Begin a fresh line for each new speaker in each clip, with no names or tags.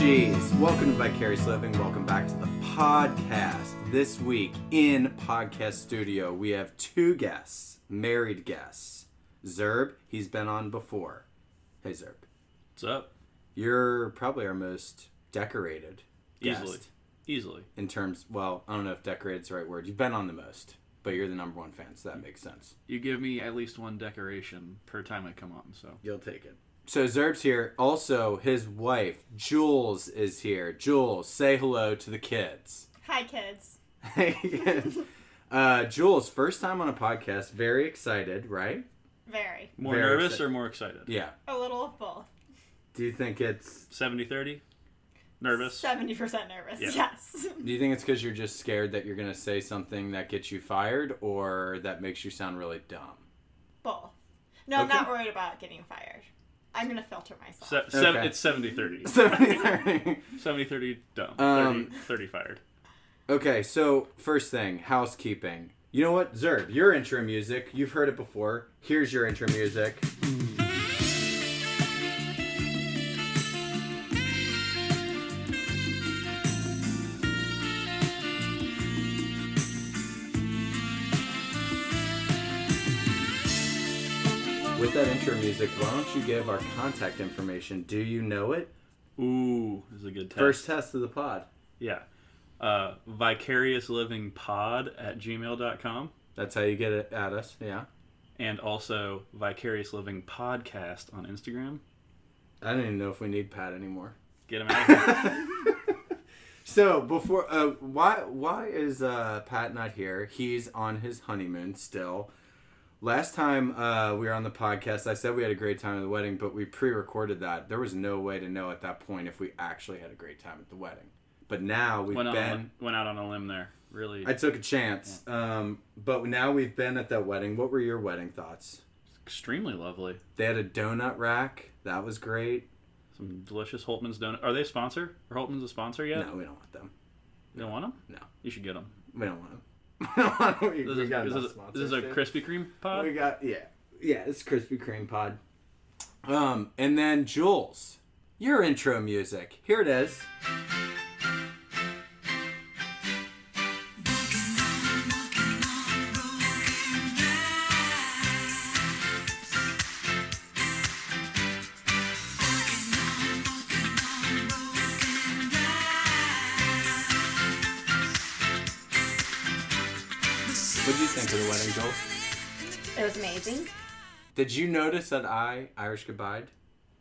Energies. Welcome to Vicarious Living. Welcome back to the podcast. This week in podcast studio, we have two guests, married guests. Zerb, he's been on before. Hey Zerb,
What's up?
you're probably our most decorated guest
Easily. Easily.
in terms. Well, I don't know if decorated's the right word. You've been on the most, but you're the number one fan, so that makes sense.
You give me at least one decoration per time I come on, so.
You'll take it. So Zerb's here. Also, his wife Jules is here. Jules, say hello to the kids.
Hi, kids.
Hey, kids. uh, Jules, first time on a podcast. Very excited, right?
Very.
More
Very
nervous
excited.
or more excited?
Yeah.
A little of both.
Do you think it's?
70 30? Nervous?
70% nervous.
Yeah.
Yes.
Do you think it's because you're just scared that you're gonna say something that gets you fired, or that makes you sound really dumb?
both. No, I'm not worried about getting fired. I'm going to filter myself.
Se- sev-
Okay.
It's 70 30.
70
70 30 dumb.
Um,
30, 30 fired.
Okay, so first thing, housekeeping. You know what, Zerb, your intro music, you've heard it before. Here's your intro music. That intro music, why don't you give our contact information? Do you know it?
Ooh, this is a good test.
First test of the pod.
Yeah. Uh, vicariouslivingpod at gmail.com
That's how you get it at us. Yeah.
and also Vicarious Living Podcast on Instagram.
I don't even know if we need Pat anymore.
Get him out of here.
So before, uh, why why is uh, Pat not here? He's on his honeymoon still. Last time uh, we were on the podcast, I said we had a great time at the wedding, but we pre-recorded that. There was no way to know at that point if we actually had a great time at the wedding. But now we've
went, on,
been.
went out on a limb there. Really
I took a chance, um, but now we've been at that wedding. What were your wedding thoughts?
extremely lovely.
They had a donut rack. That was great.
Some delicious Holtman's donut. Are they a sponsor? Are Holtman's a sponsor yet?
No, we don't want them.
You don't want them?
No.
You should get them.
We don't want them. We don't want them. We,
This
we
is, this is, this is a. Krispy Kreme pod.
We got yeah, yeah. It's Krispy Kreme pod. Um, and then Jules, your intro music. Here it is. Think of the wedding, Jules?
It was amazing.
Did you notice that I Irish goodbye?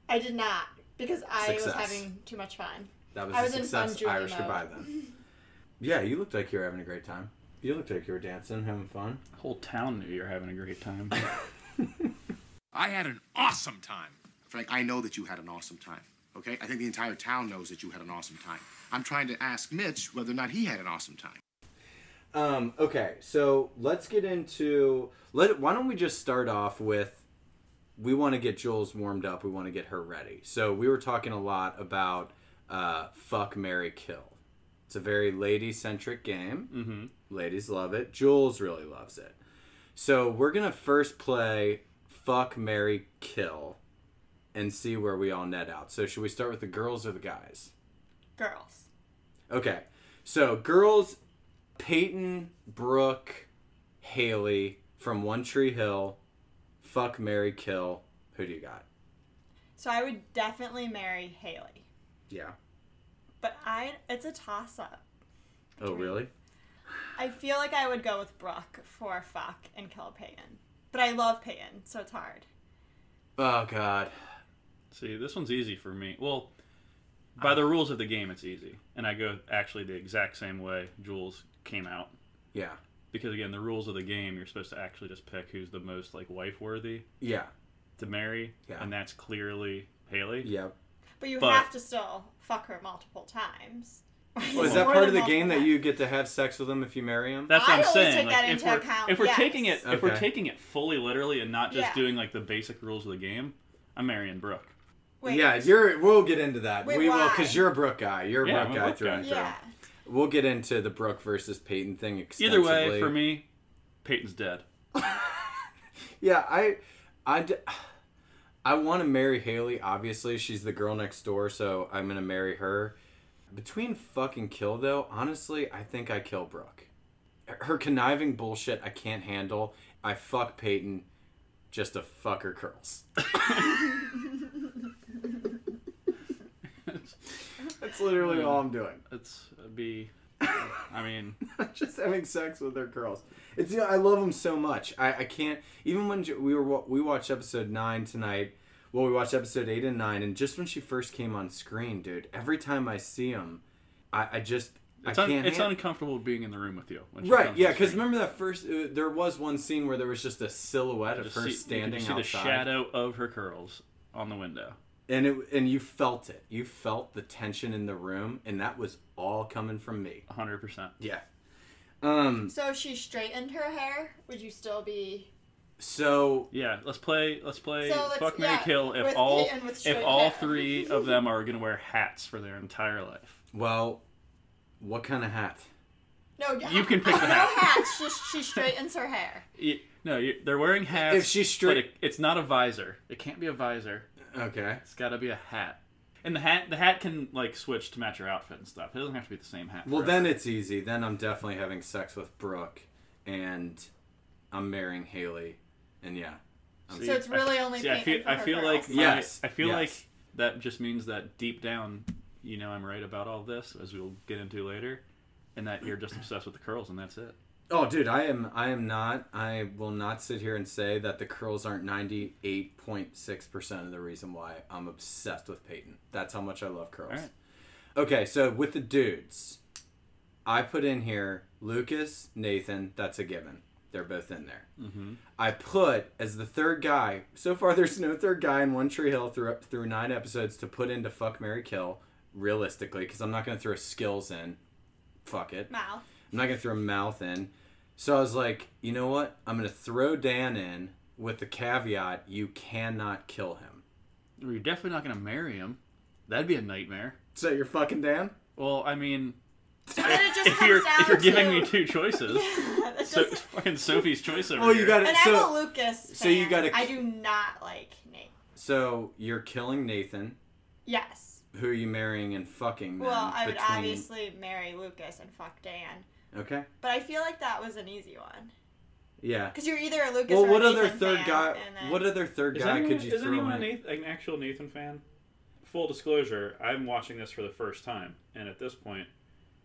I did not because I
Success.
was having too much fun.
That was
I
a
was in fun
success Irish
mode.
goodbye then. Yeah, you looked like you were having a great time. You looked like you were dancing, having fun.
The whole town knew you were having a great time.
I had an awesome time. Frank, I know that you had an awesome time. Okay? I think the entire town knows that you had an awesome time. I'm trying to ask Mitch whether or not he had an awesome time.
Um, okay, so let's get into let why don't we just start off with we want to get Jules warmed up, we want to get her ready. So we were talking a lot about uh, fuck Mary Kill. It's a very lady centric game. Mm-hmm. Ladies love it. Jules really loves it. So we're gonna first play fuck Mary Kill and see where we all net out. So should we start with the girls or the guys?
Girls.
Okay. So girls Peyton, Brooke, Haley from One Tree Hill, fuck Mary Kill. Who do you got?
So I would definitely marry Haley.
Yeah.
But I it's a toss up.
Oh really?
I feel like I would go with Brooke for fuck and kill Peyton. But I love Peyton, so it's hard.
Oh god.
See, this one's easy for me. Well, by the rules of the game, it's easy, and I go actually the exact same way Jules came out.
Yeah.
Because again, the rules of the game, you're supposed to actually just pick who's the most like wife worthy
Yeah.
to marry,
Yeah.
and that's clearly Haley.
Yep.
But you
But-
have to still fuck her multiple times.
Oh, is that
More
part
than
of the game
multiple
that you get to have sex with them if you marry them?
That's
I
what I'm
always
saying.
take
like,
that
if
into
we're
account,
if we're
yes.
taking it if we're
Okay.
taking it fully literally and not just
Yeah.
doing like the basic rules of the game, I'm marrying Brooke.
Wait,
yeah, you're. We'll get into that.
Wait,
we will
why?
because you're a Brooke guy. You're a
Yeah,
Brooke
I'm a
guy
Brooke
through
guy.
and through.
Yeah.
We'll get into the Brooke versus Peyton thing
Either way, for me, Peyton's dead.
Yeah, I, I, I want to marry Haley. Obviously, she's the girl next door, so I'm gonna marry her. Between fuck and kill, though, honestly, I think I kill Brooke. Her conniving bullshit, I can't handle. I fuck Peyton, just to fuck her curls. That's literally all I'm doing.
It's be. I mean,
just having sex with their girls. It's you know, I love them so much. I, I can't even when we were we watched episode nine tonight. Well, we watched episode eight and nine, and just when she first came on screen, dude. Every time I see them, I, I just
it's,
I
un-
can't.
it's
han-
uncomfortable being in the room with you.
Right, yeah. Because remember that first? Uh, there was one scene where there was just a silhouette of her
see, you
standing
can see
outside,
the shadow of her curls on the window.
And it and you felt it. You felt the tension in the room, and that was all coming from me.
100%.
Yeah. Um.
So if she straightened her hair, would you still be?
So
Yeah, let's play. Let's play.
So let's-
Fuck Mary
yeah,
Kill. If
with
all
Peyton with
if
straight
all
hair.
three of them are gonna wear hats for their entire life.
well, what kind of hat?
No,
You can pick the hat.
no hats. Just she straightens her hair.
You, no, you, they're wearing hats.
If she's straight-
but it, it's not a visor. It can't be a visor.
Okay.
It's got to be a hat. And the hat, the hat can like switch to match your outfit and stuff. It doesn't have to be the same hat.
Well,
forever.
then it's easy. Then I'm definitely having sex with Brooke, and I'm marrying Haley, and yeah. I'm-
So it's really only
See, I feel,
for
I feel like
girls.
my-
Yes,
I feel
yes.
like that just means that deep down, you know, I'm right about all this, as we'll get into later, and that you're just obsessed with the curls, and that's it.
Oh, dude, I am. I am not. I will not sit here and say that the curls aren't 98.6 percent of the reason why I'm obsessed with Peyton. That's how much I love curls.
All right.
Okay, so with the dudes, I put in here Lucas, Nathan. That's a given. They're both in there.
Mm-hmm.
I put as the third guy. So far, there's no third guy in One Tree Hill through through nine episodes to put into Fuck Mary Kill. Realistically, because I'm not gonna throw skills in. Fuck it.
Mouth.
I'm not gonna throw a mouth in. So I was like, you know what? I'm gonna throw Dan in with the caveat: you cannot kill him.
Well, you're definitely not going to marry him. That'd be a nightmare.
So you're fucking Dan.
Well, I mean,
And then
if you're if you're giving
to...
me two choices,
Yeah, that
so fucking Sophie's choice over
Oh, you got it.
And
So
I'm a Lucas.
so you gotta-
I do not like Nate.
so you're killing Nathan.
Yes.
Who are you marrying and fucking? Then
Well, I would
between...
obviously marry Lucas and fuck Dan,
Okay.
but I feel like that was an easy one
Yeah.
because you're either a Lucas
Well,
or
what
a
other
Nathan
third
fan,
guy?
and then-
What other third
Is
guy
anyone,
could you
is
throw
anyone
in?
a Nathan, an actual Nathan fan? Full disclosure, I'm watching this for the first time, and at this point,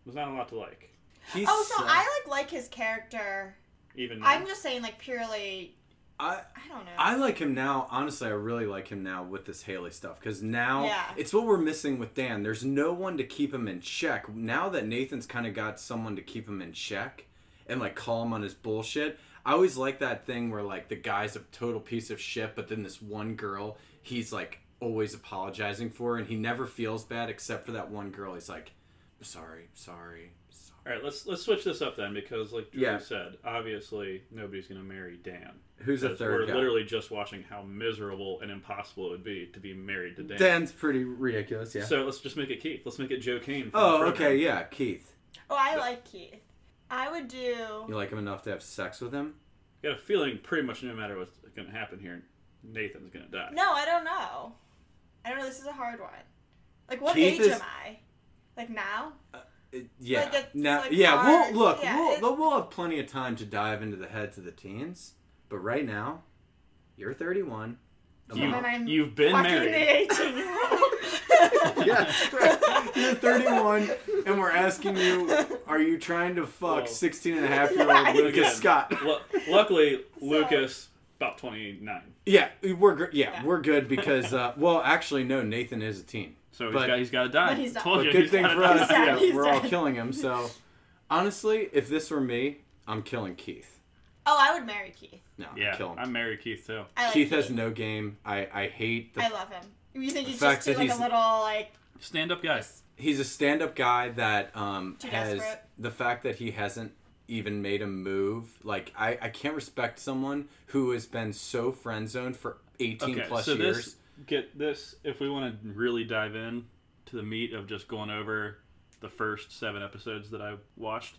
there's not a lot to like.
He's
Oh, so
so-
I like like his character.
Even now.
I'm just saying, like purely.
I
I don't know.
I like him now. Honestly, I really like him now with this Haley stuff because now
Yeah.
it's what we're missing with Dan. There's no one to keep him in check. Now that Nathan's kind of got someone to keep him in check and like call him on his bullshit. I always like that thing where like the guy's a total piece of shit, but then this one girl he's like always apologizing for, and he never feels bad except for that one girl. He's like, sorry, sorry, sorry.
All right, let's let's switch this up then because, like Julie
Yeah.
said, obviously nobody's gonna marry Dan.
Who's a
Because
third
We're
guy?
literally just watching how miserable and impossible it would be to be married to Dan.
Dan's pretty ridiculous. Yeah.
So let's just make it Keith. Let's make it Joe Kane. from the
oh,
program.
okay, yeah, Keith.
oh, I like Keith. I would do.
You like him enough to have sex with him?
I Got a feeling pretty much no matter what's gonna happen here, Nathan's gonna die.
No, I don't know. I don't know. This is a hard one. Like, what
Keith
age
is-
am I? Like now?
Uh, Yeah.
Like, it's,
now,
like,
yeah.
hard.
We'll look.
Yeah,
we'll,
it-
we'll have plenty of time to dive into the heads of the teens. But right now, you're 31.
You-
And
month-
then I'm
you've been married.
the 18 year old.
yes, correct. You're 31, and we're asking you, are you trying to fuck
Well,
16 and a half year old
Right.
Lucas
Again,
Scott?
lu- luckily, Lucas about twenty nine.
Yeah, we're yeah,
Yeah.
we're good because uh, well, actually, no, Nathan is a teen.
So he's
But-
got he's got to die.
But he's not.
Told
But
you,
good
he's
thing for
die.
us,
dead.
yeah,
He's
we're all killing him. So honestly, if this were me, I'm killing Keith.
oh, I would marry Keith.
No,
Yeah,
kill him.
I'm married Keith too.
I like
Keith has no game. I I hate the
I love him. You think he's just too
that
like a little like
Stand up guy.
he's a stand-up guy that um,
Too
has
desperate.
the fact that he hasn't even made a move. Like I, I can't respect someone who has been so friend zoned for eighteen
Okay,
plus
so
years.
this get this. If we want to really dive in to the meat of just going over the first seven episodes that I watched,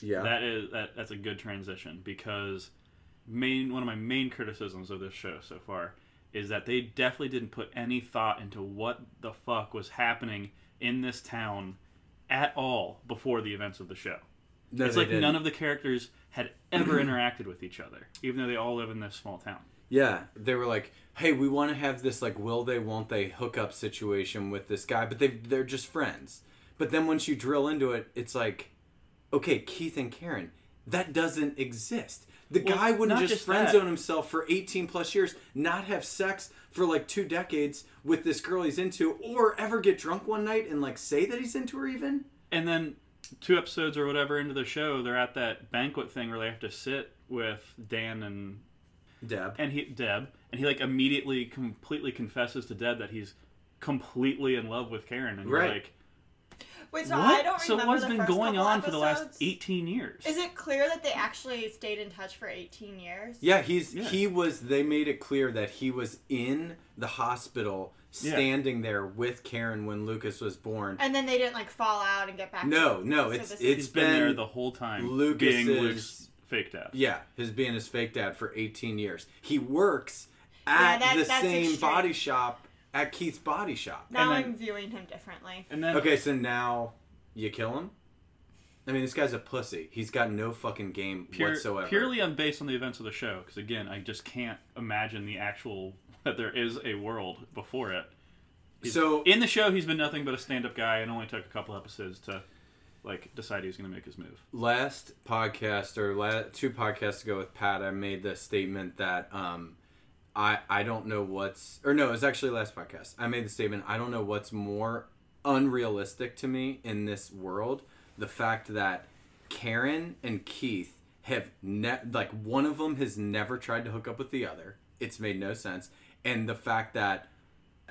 yeah,
that is that, that's a good transition because main one of my main criticisms of this show so far is that they definitely didn't put any thought into what the fuck was happening in this town at all before the events of the show.
no,
it's like
didn't.
none of the characters had ever interacted with each other, even though they all live in this small town.
Yeah, they were like, "Hey, we want to have this like will they won't they hookup situation with this guy," but they they're just friends. But then once you drill into it, it's like, okay, Keith and Karen, that doesn't exist. The
Well,
guy wouldn't just,
just
friend zone himself for 18 plus years, not have sex for like two decades with this girl he's into, or ever get drunk one night and like say that he's into her even.
And then two episodes or whatever into the show, they're at that banquet thing where they have to sit with Dan and
Deb.
and he Deb, and he like immediately completely confesses to Deb that he's completely in love with Karen, and
Right.
you're like,
wait. So
what?
I don't remember.
so
remember
what's
the
been
first
going
couple
on for the last 18 years?
Is it clear that they actually stayed in touch for 18 years?
Yeah, he's
Yeah.
he was. They made it clear that he was in the hospital,
Yeah.
standing there with Karen when Lucas was born.
And then they didn't like fall out and get back.
No, no,
So
it's
this is-
it's
He's been, there the whole time,
Lucas's-
being Luke's fake dad.
yeah, his being his fake dad for 18 years. He works
Yeah,
at
that-
the same
extreme.
body shop at Keith's body shop.
Now
And then-
I'm viewing him differently.
And then
Okay, so now you kill him. I mean, this guy's a pussy. He's got no fucking game
pure,
whatsoever.
purely on based on the events of the show, because again, I just can't imagine the actual that there is a world before it. He's-
So-
in the show, he's been nothing but a stand-up guy, and only took a couple episodes to like decide he was going to make his move.
last podcast or la- two podcasts ago with Pat, I made the statement that um, I I don't know what's or no, it was actually last podcast. I made the statement I don't know what's more unrealistic to me in this world. The fact that Karen and Keith have ne- like one of them has never tried to hook up with the other. It's made no sense, and the fact that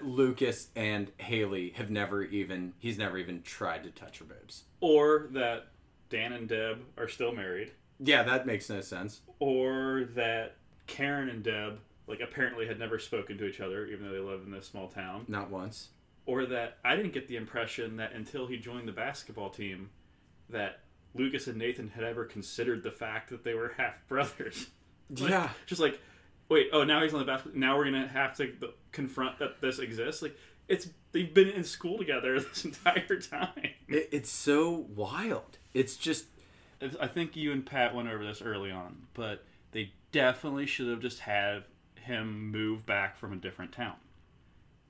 Lucas and Haley have never even he's never even tried to touch her boobs.
Or that Dan and Deb are still married,
Yeah, that makes no sense.
or that Karen and Deb like apparently had never spoken to each other, even though they live in this small town.
Not once.
or that I didn't get the impression that until he joined the basketball team, that Lucas and Nathan had ever considered the fact that they were half brothers. Like,
Yeah.
just like, wait, oh, now he's on the basketball. Now we're gonna have to confront that this exists. Like, it's they've been in school together this entire time.
It, it's so wild. It's just
It's- I think you and Pat went over this early on, but they definitely should have just had him move back from a different town.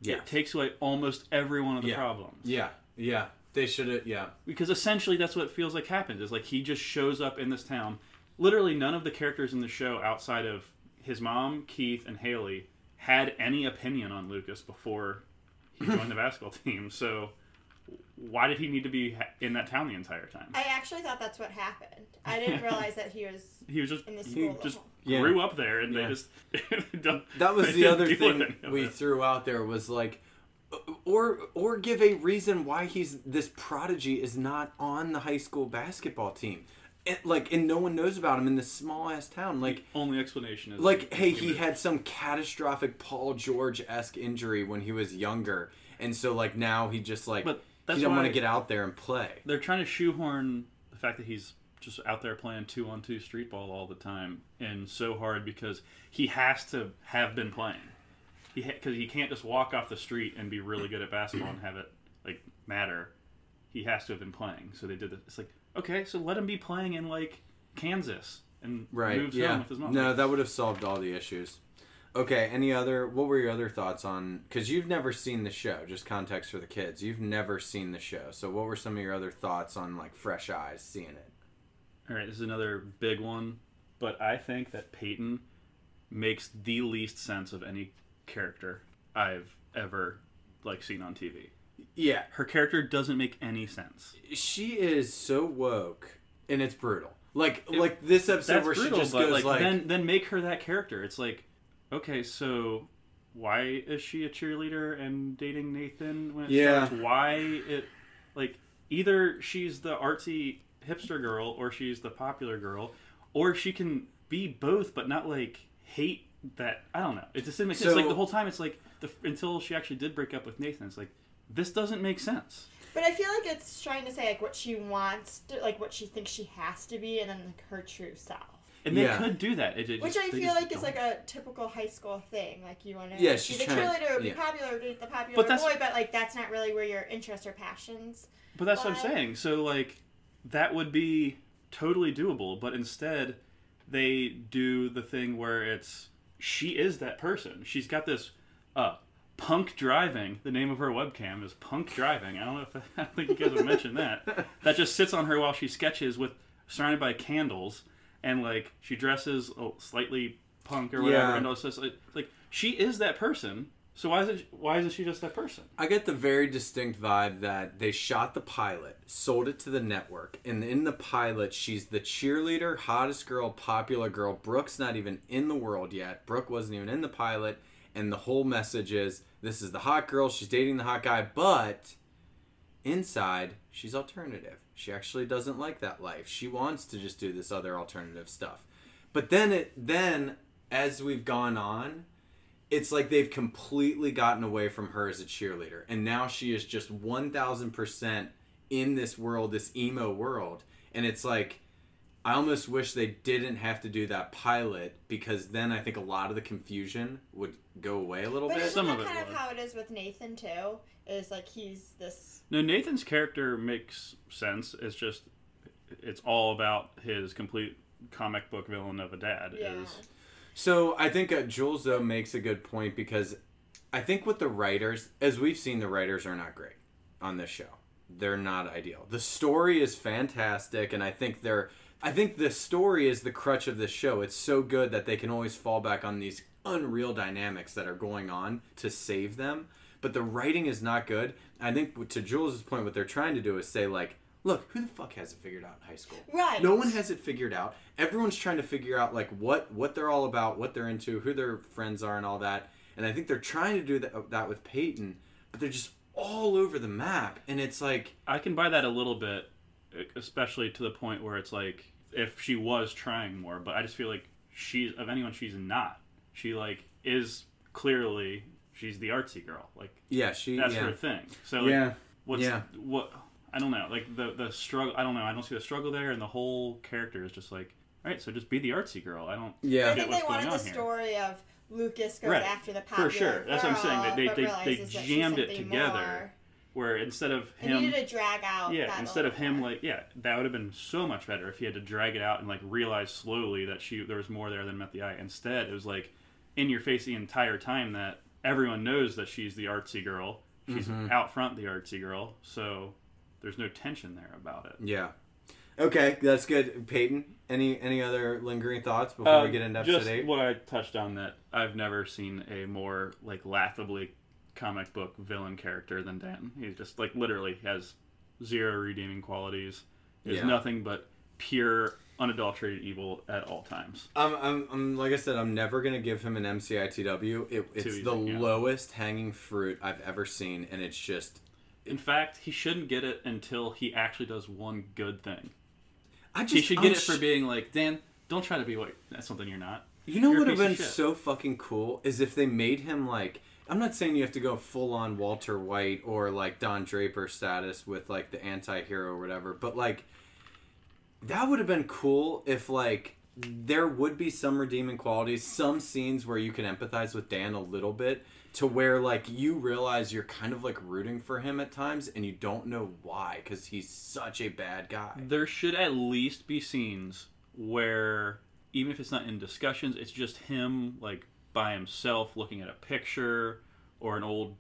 yeah,
It takes away almost every one of the
Yeah.
problems.
yeah, yeah. They should have. Yeah,
because essentially that's what it feels like happens. is like he just shows up in this town literally none of the characters in the show outside of his mom keith and haley had any opinion on lucas before he joined the basketball team so why did he need to be in that town the entire time
I actually thought that's what happened. I didn't realize that he was
he was just
in the
he
school.
just.
Yeah.
grew up there and
Yeah.
they just.
that was the other thing we
it.
threw out there was like, or or give a reason why he's this prodigy is not on the high school basketball team, and, like, and no one knows about him in this small ass town. Like,
only explanation is
like, hey, he had some catastrophic Paul George esque injury when he was younger, and so like now he just like
But
he don't want to get out there and play.
they're trying to shoehorn the fact that he's just out there playing two on two street ball all the time and so hard because he has to have been playing. He because he can't just walk off the street and be really good at basketball and have it like matter. He has to have been playing. So they did this. It's like okay, so let him be playing in like Kansas and
Right.
moves
yeah.
home with his mom.
No, that would have solved all the issues. Okay. Any other? What were your other thoughts on? Because you've never seen the show. Just context for the kids. You've never seen the show. So what were some of your other thoughts on like fresh eyes seeing it?
All right, this is another big one, but I think that Peyton makes the least sense of any character I've ever like seen on TV.
Yeah.
Her character doesn't make any sense.
She is so woke, and it's brutal. Like like this episode where
brutal,
she just goes
like,
like,
then then make her that character. It's like, okay, so why is she a cheerleader and dating Nathan when it
Yeah.
starts? Why it like either she's the artsy hipster girl or she's the popular girl, or she can be both but not like hate that. I don't know. It just didn't make sense.
So-
Like the whole time, it's like the, until she actually did break up with Nathan, it's like this doesn't make sense.
But I feel like it's trying to say like what she wants, to, like what she thinks she has to be, and then like, her true self.
And they
Yeah.
could do that. It, it
Which
just-
I feel like is
don't.
like a typical high school thing. Like you want to
Yeah,
be the
trying-
cheerleader, be
yeah.
popular, be the popular
But that's-
boy, but like that's not really where your interests or passions.
But that's what I'm saying. So like that would be totally doable, but instead they do the thing where it's she is that person. She's got this uh punk driving. The name of her webcam is punk driving. I don't know if I think you guys have mentioned that. That just sits on her while she sketches with surrounded by candles and like she dresses oh, slightly punk or whatever
Yeah.
and just like, like she is that person. So why is it why isn't she just that person?
I get the very distinct vibe that they shot the pilot, sold it to the network, and in the pilot, she's the cheerleader, hottest girl, popular girl. Brooke's not even in the world yet. Brooke wasn't even in the pilot, and the whole message is this is the hot girl, she's dating the hot guy, but inside, she's alternative. She actually doesn't like that life. She wants to just do this other alternative stuff. But then it then as we've gone on, it's like they've completely gotten away from her as a cheerleader and now she is just 1000% in this world this emo world and it's like i almost wish they didn't have to do that pilot because then i think a lot of the confusion would go away a little
But
bit
isn't
Some
that
of it
kind of
would.
how it is with Nathan too? Is like he's this.
No, Nathan's character makes sense. It's just it's all about his complete comic book villain of a dad.
Yeah.
Is
So I think uh, Jules though makes a good point because I think with the writers, as we've seen, the writers are not great on this show. They're not ideal. The story is fantastic, and I think they're. I think the story is the crutch of this show. It's so good that they can always fall back on these unreal dynamics that are going on to save them. But the writing is not good. I think to Jules' point, what they're trying to do is say like, look, who the fuck has it figured out in high school?
Right.
No one has it figured out. Everyone's trying to figure out like what what they're all about, what they're into, who their friends are, and all that. And I think they're trying to do that, uh, that with Peyton, but they're just all over the map. And it's like,
I can buy that a little bit, especially to the point where it's like if she was trying more, but I just feel like she's of anyone she's not. She like is clearly she's the artsy girl. Like
yeah, she,
that's
yeah,
her thing. So like,
yeah,
what's
yeah.
what I don't know. Like the the struggle. I don't know. I don't see the struggle there, and the whole character is just like, all right, so just be the artsy girl. I don't.
Yeah,
I
think
they wanted the
here.
story of Lucas goes
Right.
after the power.
For
popular
sure. That's what I'm saying.
girl,
They-
but
they- they
realizes that she's
jammed it together.
more.
Where instead of
They
him,
needed to drag out.
yeah,
that
instead of him
more.
like yeah, that would have been so much better if he had to drag it out and like realize slowly that she there was more there than met the eye. Instead, it was like in your face the entire time that everyone knows that she's the artsy girl. She's
Mm-hmm.
out front the artsy girl, so there's no tension there about it.
Yeah. Okay, that's good. Peyton, any any other lingering thoughts before we
Um,
get into episode
just
eight?
what I touched on that I've never seen a more like laughably comic book villain character than Dan. He's just like literally has zero redeeming qualities. Is
Yeah.
nothing but pure unadulterated evil at all times.
I'm, I'm, I'm, like I said, I'm never gonna give him an MCITW. It, it's
easy,
the
yeah.
lowest hanging fruit I've ever seen, and it's just,
In fact, he shouldn't get it until he actually does one good thing.
I just,
He should
I'm
get it
sh-
for being like, Dan, don't try to be what that's something you're not.
You know what would have been so fucking cool is if they made him like. I'm not saying you have to go full on Walter White or like Don Draper status with like the anti hero or whatever, but like that would have been cool if like there would be some redeeming qualities, some scenes where you can empathize with Dan a little bit to where like you realize you're kind of like rooting for him at times and you don't know why because he's such a bad guy.
There should at least be scenes where, even if it's not in discussions, it's just him like by himself looking at a picture or an old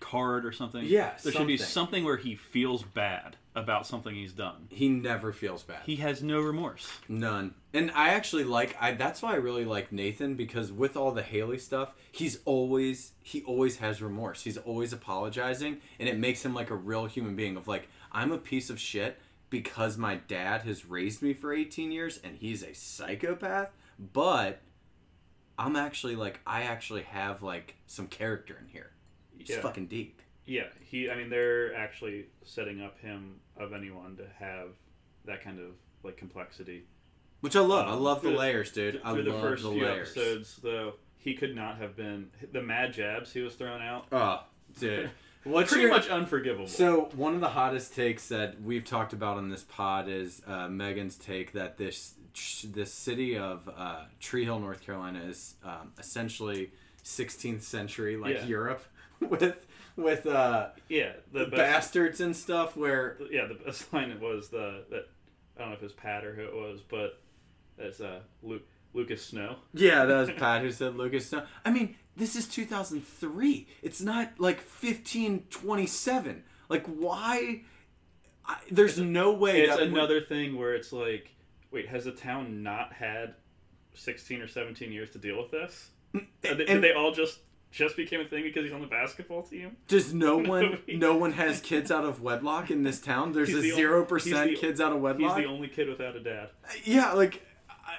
card or something.
Yeah,
there should be
something.
something where he feels bad about something he's done.
He never feels bad.
He has no remorse.
None. And I actually like I that's why I really like Nathan because with all the Haley stuff, he's always he always has remorse. He's always apologizing and it makes him like a real human being of like I'm a piece of shit because my dad has raised me for 18 years and he's a psychopath, but I'm actually like I actually have like some character in here. It's
Yeah.
fucking deep.
Yeah, he. I mean, they're actually setting up him of anyone to have that kind of like complexity.
Which I love. I
Um,
love the layers, dude. I
Through
love
the first
the
few
layers.
episodes, though, he could not have been the mad jabs he was throwing out.
Oh, dude. What's
Pretty
your
much unforgivable.
So one of the hottest takes that we've talked about on this pod is uh, Megan's take that this this city of uh, Tree Hill, North Carolina, is um, essentially 16th century, like
Yeah.
Europe, with with uh,
yeah, the best,
bastards and stuff. Where
yeah, the best line it was the that I don't know if it was Pat or who it was, but it's uh Luke, Lucas Snow.
yeah, that was Pat who said Lucas. Snow. I mean, this is 2003. It's not like 1527. Like why? I, there's no way.
It's another thing where it's like, wait, has the town not had sixteen or seventeen years to deal with this? Mm, did they, did they all just just became a thing because he's on the basketball team?
Does no one no one has kids out of wedlock in this town? There's
He's
a zero percent kids out of wedlock.
He's the only kid without a dad.
yeah, like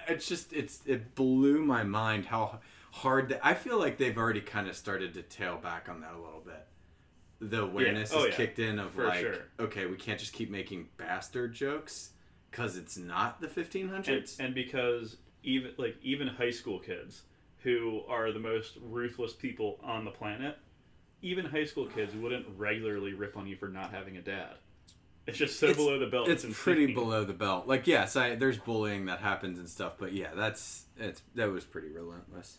it's just it's it blew my mind how hard that I feel like they've already kind of started to tail back on that a little bit. The awareness
Oh,
is
yeah.
kicked in of
For
like,
sure.
okay, we can't just keep making bastard jokes because it's not the 1500s.
and, and because even like even high school kids who are the most ruthless people on the planet even high school kids wouldn't regularly rip on you for not having a dad it's just so
It's-
below the belt
it's
insane.
pretty below the belt. Like yes, I, there's bullying that happens and stuff, but yeah, that's it's that was pretty relentless.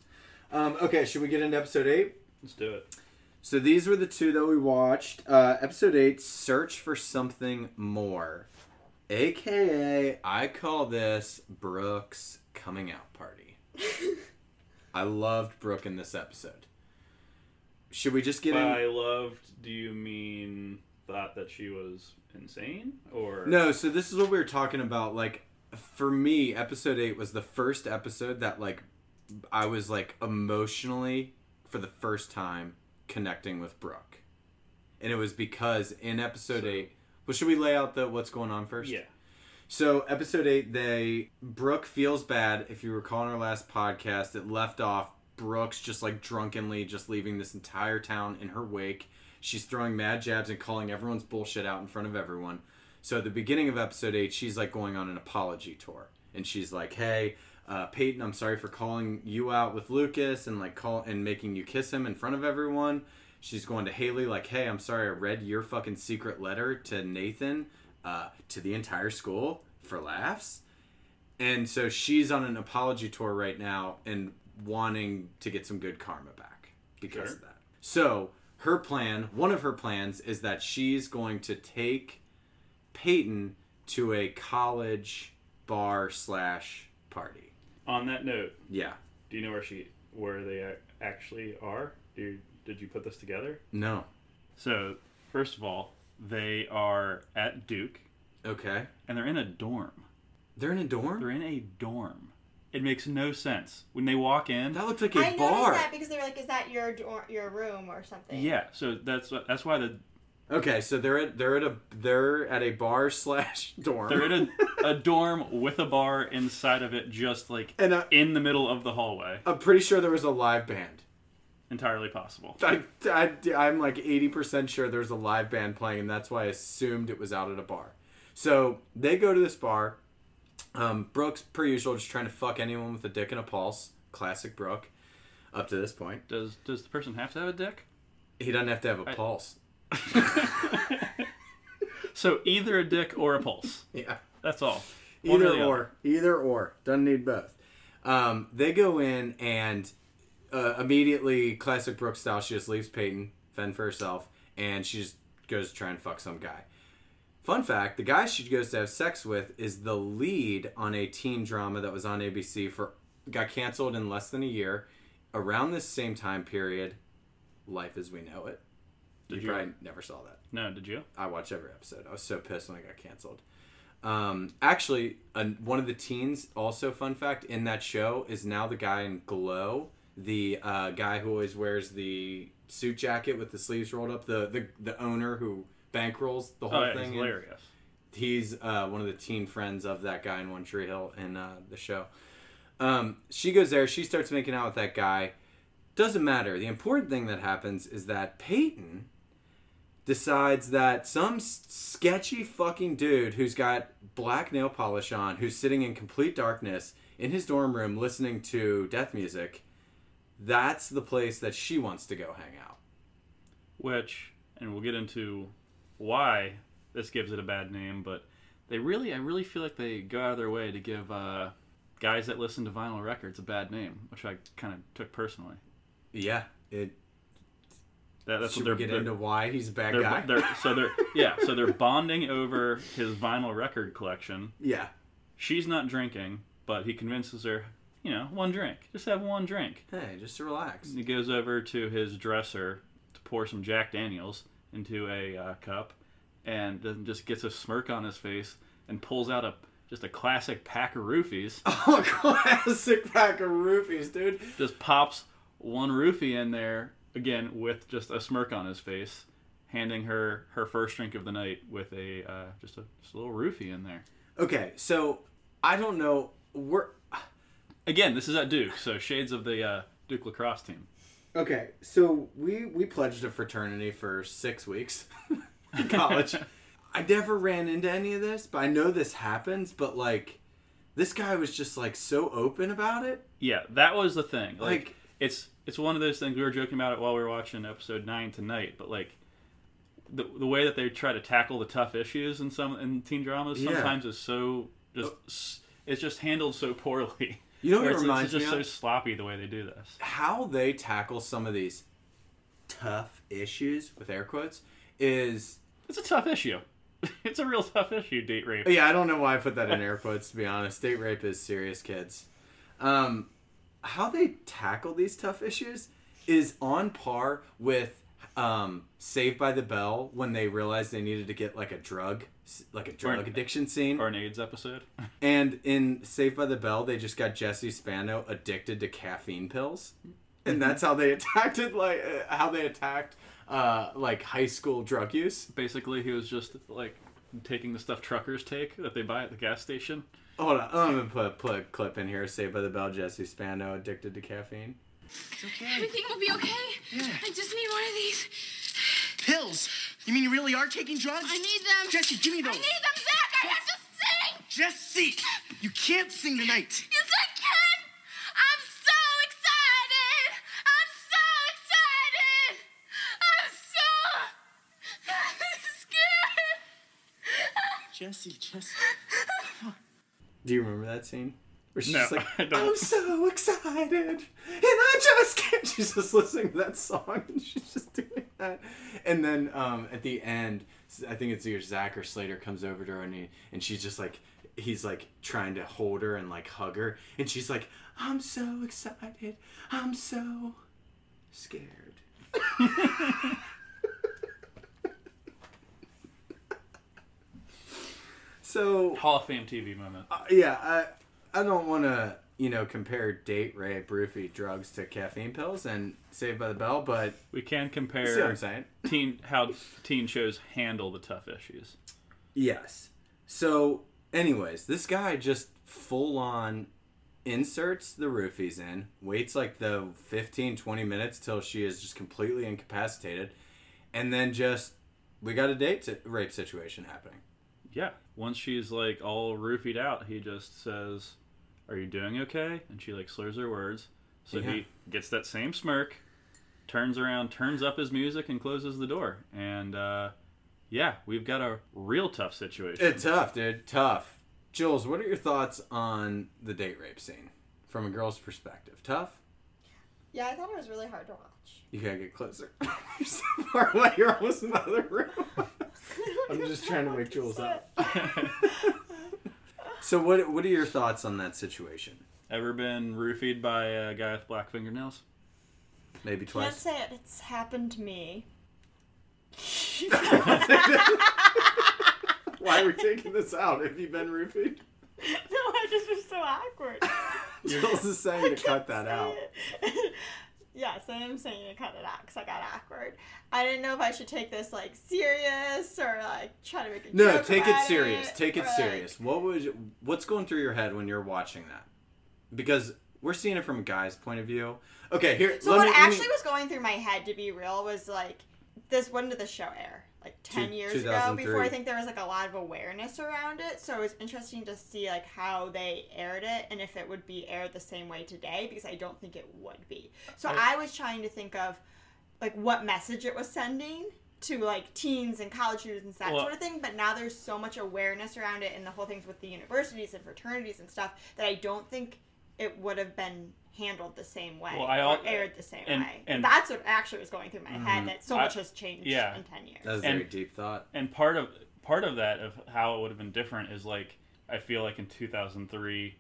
Um, okay, should we get into episode eight?
let's do it
So these were the two that we watched. Uh, episode eight, search for something more, aka I call this Brooke's coming out party. I loved Brooke in this episode. Should we just get in?
by loved do you mean thought that she was insane or
No, so this is what we were talking about. Like, for me, episode eight was the first episode that like I was like emotionally for the first time connecting with Brooke, and it was because in episode
So-
eight. Well, should we lay out the what's going on first?
yeah
So episode eight, they Brooke feels bad. If you recall in our last podcast, it left off Brooke's just like drunkenly just leaving this entire town in her wake. She's throwing mad jabs and calling everyone's bullshit out in front of everyone. So at the beginning of episode eight, she's like going on an apology tour, and she's like, "Hey, uh, Peyton, I'm sorry for calling you out with Lucas and like call and making you kiss him in front of everyone." She's going to Haley like, "Hey, I'm sorry I read your fucking secret letter to Nathan uh, to the entire school for laughs." And so she's on an apology tour right now and wanting to get some good karma back because
Sure.
of that. So her plan, one of her plans, is that she's going to take Peyton to a college bar slash party.
on that note
Yeah.
do you know where she where they actually are do you, did you put this together
No.
so first of all they are at duke
Okay.
and they're in a dorm
They're in a dorm.
They're in a dorm. It makes no sense when they walk in.
That looks like a
I noticed
bar.
that because they were like, "Is that your door, your room or something?"
Yeah, so that's that's why the
Okay, so they're at they're at a they're at a bar slash dorm.
they're in a, a dorm with a bar inside of it, just like
and uh,
in the middle of the hallway.
I'm pretty sure there was a live band.
Entirely possible.
I, I, I'm like 80% sure there's a live band playing, and that's why I assumed it was out at a bar. So they go to this bar. Um, Brooke's, per usual, just trying to fuck anyone with a dick and a pulse. Classic Brooke, up to this point.
Does does the person have to have a dick?
He doesn't have to have a
I-
pulse.
So either a dick or a pulse.
Yeah.
That's all. One
Either
the other.
or. Either or. Doesn't need both. Um, they go in and uh, immediately, classic Brooke style, she just leaves Peyton, fend for herself, and she just goes to try and fuck some guy. Fun fact the guy she goes to have sex with is the lead on a teen drama that was on ABC for got canceled in less than a year. Around this same time period, Life as We Know It.
Did
you
you?
probably never saw that.
No, did you?
I watched every episode. I was so pissed when I got canceled. Um, actually, uh, one of the teens, also fun fact, in that show is now the guy in Glow, the uh, guy who always wears the suit jacket with the sleeves rolled up, the the, the owner who bankrolls the whole
Oh, yeah,
thing.
it's
and
hilarious.
He's uh, one of the teen friends of that guy in One Tree Hill in uh, the show. Um, she goes there. She starts making out with that guy. Doesn't matter. The important thing that happens is that Peyton decides that some sketchy fucking dude who's got black nail polish on, who's sitting in complete darkness in his dorm room listening to death music, that's the place that she wants to go hang out.
which and we'll get into why this gives it a bad name but they really i really feel like they go out of their way to give uh, guys that listen to vinyl records a bad name which i kind of took personally
Yeah, it.
that, that's
should
what they're,
we get into why he's a bad
they're,
guy?
they're- so they're yeah so they're bonding over his vinyl record collection
yeah.
she's not drinking but he convinces her you know one drink just have one drink
Hey, just to relax.
He goes over to his dresser to pour some Jack Daniels into a uh, cup, and then just gets a smirk on his face and pulls out a just a classic pack of roofies.
Oh, classic pack of roofies, dude.
Just pops one roofie in there again with just a smirk on his face, handing her her first drink of the night with a uh, just a just a little roofie in there.
Okay, so I don't know. We're
Again, this is at Duke, so shades of the uh, Duke lacrosse team.
okay. So we we pledged a fraternity for six weeks in college. I never ran into any of this, but I know this happens. But like, this guy was just like so open about it.
Yeah, that was the thing. Like,
Like-
it's it's one of those things we were joking about it while we were watching episode nine tonight. But like the the way that they try to tackle the tough issues in some in teen dramas
Yeah.
sometimes is so just s it's just handled so poorly.
You know what it reminds
it's just
me
so sloppy the way they do this.
How they tackle some of these tough issues with air quotes is
It's a tough issue. It's a real tough issue, date rape.
Yeah, I don't know why I put that in air quotes. To be honest, date rape is serious, kids. Um, how they tackle these tough issues is on par with um, Saved by the Bell when they realized they needed to get like a drug, like a drug
an-
addiction scene.
Or an AIDS episode.
And in Saved by the Bell, they just got Jesse Spano addicted to caffeine pills, and that's how they attacked it. Like uh, how they attacked uh, like high school drug use.
Basically, he was just like taking the stuff truckers take that they buy at the gas station.
Hold on, I'm gonna put put a clip in here. Saved by the Bell, Jesse Spano addicted to caffeine.
It's okay.
Everything will be okay.
Yeah.
I just need one of these.
Pills? You mean you really are taking drugs?
I need them.
Jesse, give me those.
I need them, Zach. I have to sing.
Jesse! You can't sing tonight.
Yes, I can. I'm so excited. I'm so excited. I'm so scared.
Jesse, Jesse.
Do you remember that scene? Where she's
No,
like,
I don't.
I'm so excited, and I just can't. She's just listening to that song, and she's just doing that. And then um, at the end, I think it's either Zach or Slater comes over to her, and, he, and she's just like, he's like trying to hold her and like hug her, and she's like, I'm so excited, I'm so scared. so
Hall of Fame TV moment.
uh, yeah, I I don't want to you know compare date rape, roofie, drugs to caffeine pills and Saved by the Bell, but
We can
you see what
compare
I'm saying?
teen how teen shows handle the tough issues.
Yes. So, anyways, this guy just full on inserts the roofies in, waits like the 15, 20 minutes till she is just completely incapacitated, and then just we got a date rape situation happening.
Yeah. Once she's like all roofied out, he just says, "Are you doing okay?" And she like slurs her words. So
Yeah.
he gets that same smirk, turns around, turns up his music, and closes the door. And uh, yeah, we've got a real tough situation.
It's tough, dude. Tough. Jules, what are your thoughts on the date rape scene from a girl's perspective? Tough?
Yeah, I thought it was really hard to watch.
You gotta get closer. you're so far away. You're almost in the other room. I'm just trying to wake Jules up. So, what what are your thoughts on that situation?
Ever been roofied by a guy with black fingernails?
Maybe
Can't
twice.
say it. It's happened to me.
Why are we taking this out? Have you been roofied?
no, I just was so awkward.
Jules is saying to cut that out.
Yes, I am saying to cut it out because I got awkward. I didn't know if I should take this like serious or like try to make a
No, take it serious.
it,
Take it
or, like-
serious. What was what's going through your head when you're watching that because we're seeing it from a guy's point of view. Okay, here.
So
let
what
me, let me-
actually was going through my head, to be real, was like this. When did the show air? Like ten
Two-
years ago. Before I think there was like a lot of awareness around it. So it was interesting to see like how they aired it and if it would be aired the same way today because I don't think it would be. So I, was trying to think of like what message it was sending to like teens and college students and that
Well-
sort of thing. But now there's so much awareness around it and the whole things with the universities and fraternities and stuff that I don't think it would have been handled the same way
Well, I
or aired the same
and-
way.
and-
that's what actually was going through my head. Mm-hmm. That so
I-
much has changed
yeah.
in ten years.
That's a
and-
very deep thought.
and part of part of that of how it would have been different is like I feel like in 2003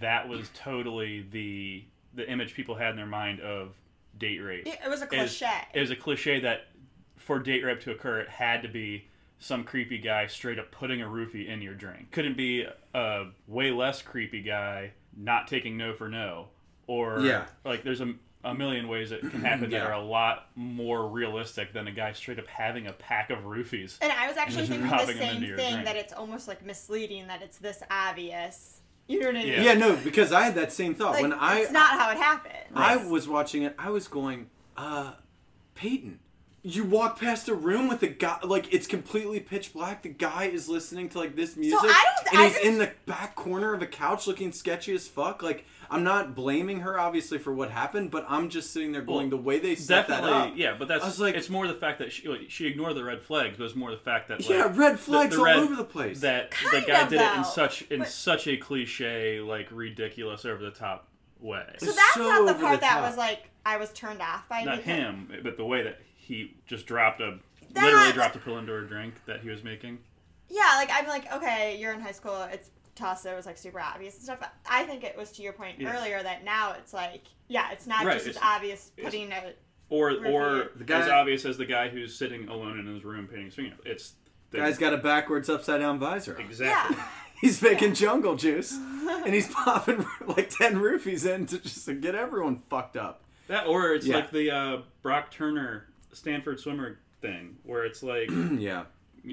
that was totally the the image people had in their mind of date rape.
it, it was a
Is-
cliche.
It was a cliche that for date rape to occur, it had to be some creepy guy straight up putting a roofie in your drink. Couldn't be a way less creepy guy not taking no for no, or
Yeah.
like there's a, a million ways it can happen that are a lot more realistic than a guy straight up having a pack of roofies.
and I was actually thinking the same thing
drink.
that it's almost like misleading that it's this obvious. You know what I mean?
Yeah.
Yeah, no, because I had that same thought
Like,
when I
it's not how it happened.
I was watching it. I was going, uh, Peyton, you walk past a room with a guy, like it's completely pitch black. The guy is listening to like this music, so
I don't-
and
I
he's
just-
in the back corner of a couch looking sketchy as fuck. Like I'm not blaming her obviously for what happened, but I'm just sitting there going,
Well,
the way they set that up.
yeah, but that's
I was like-
it's more the fact that she like, she ignored the red flags, but it's more the fact that like,
Yeah, red flags
the
all
red-
over the place.
That the guy
of,
did it in such in
but-
such a cliche, like ridiculous, over the top way.
so that's
so
not the part
the
that
top.
was like I was turned off by.
Not him, but the way that he just dropped a
That-
literally dropped a pill into her drink that he was making.
Yeah, like I'm like, okay, you're in high school. It's tough, so it was like super obvious and stuff. I think it was to your point
Yeah.
earlier that now it's like, yeah, it's not
Right,
just as
it's-
obvious
it's-
putting a.
Or
Review.
or
The guy-
as obvious as the guy who's sitting alone in his room painting his fingernails. It's the,
Guy's got a backwards upside down visor. on.
exactly.
Yeah.
He's making jungle juice, and he's popping like ten roofies in to just to get everyone fucked up.
That or it's
Yeah.
like the uh, Brock Turner Stanford swimmer thing, where it's like
Yeah.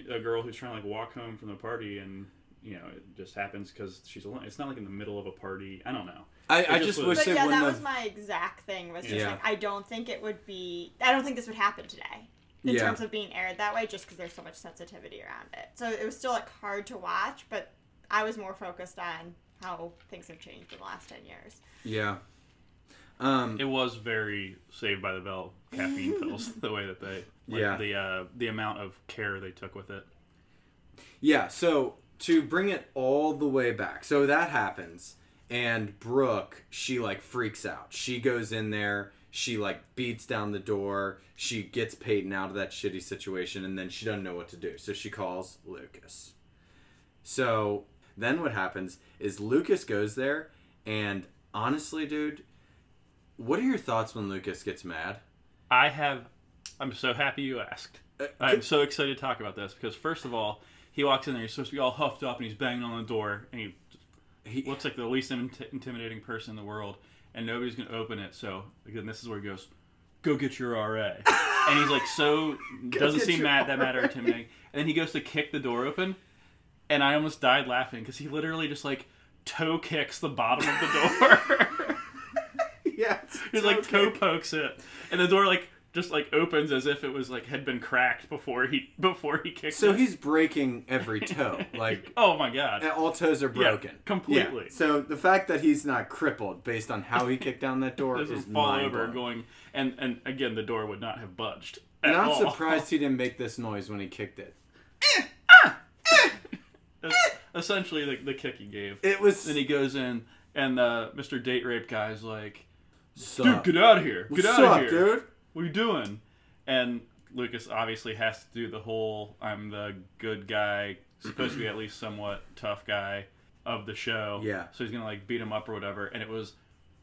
a girl who's trying to like walk home from the party and you know it just happens because she's alone. It's not like in the middle of a party. I don't know.
I,
It
I
just
just
was-
wish
But
they
yeah, that
have.
was my exact thing. Was just
Yeah.
like I don't think it would be. I don't think this would happen today in
Yeah.
terms of being aired that way, just because there's so much sensitivity around it. So it was still like hard to watch, but I was more focused on how things have changed in the last ten years.
Yeah. Um.
It was very Saved by the Bell caffeine pills. The way that they like,
Yeah.
the uh, the amount of care they took with it.
Yeah. So to bring it all the way back, so that happens, and Brooke, she like freaks out. She goes in there. She like beats down the door. She gets Peyton out of that shitty situation, and then she doesn't know what to do. So she calls Lucas. So then what happens is Lucas goes there, and honestly, dude, what are your thoughts when Lucas gets mad?
I have. I'm so happy you asked.
Uh,
I'm so excited to talk about this because first of all, he walks in there. He's supposed to be all huffed up and he's banging on the door and he
He,
looks like the least int- intimidating person in the world, and nobody's gonna open it. So again, this is where he goes, "Go get your RA," and he's like, so doesn't seem mad that mad or intimidating. And then he goes to kick the door open, and I almost died laughing because he literally just like toe kicks the bottom of the door.
yeah,
he like toe pokes it, and the door like just like opens as if it was like had been cracked before he before he kicked
So
it.
he's breaking every toe. Like
oh my god.
all toes are broken.
completely.
Yeah. So the fact that he's not crippled based on how he kicked down that door
This
is
fall over going and and again the door would not have budged. At
And I'm
all.
surprised he didn't make this noise when he kicked it.
Essentially the, the kick he gave.
It was
then he goes in and uh, Mr. Date Rape guy's like,
suck.
"Dude, get out of here! Get
What's
out of here!
dude?
What are you doing?" And Lucas obviously has to do the whole "I'm the good guy," supposed to be at least somewhat tough guy of the show.
Yeah.
So he's gonna like beat him up or whatever, and it was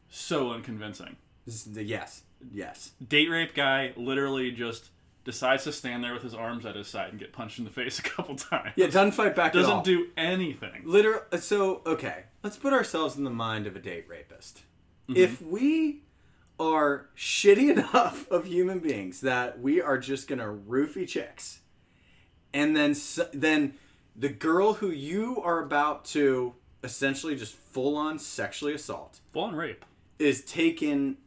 so unconvincing.
This is the- Yes, yes.
Date Rape guy literally just decides to stand there with his arms at his side and get punched in the face a couple times.
Yeah, doesn't fight back at all.
doesn't do anything.
Literal. So okay, let's put ourselves in the mind of a date rapist.
Mm-hmm.
If we are shitty enough of human beings that we are just gonna roofie chicks, and then then the girl who you are about to essentially just full on sexually assault
Full on rape.
is taken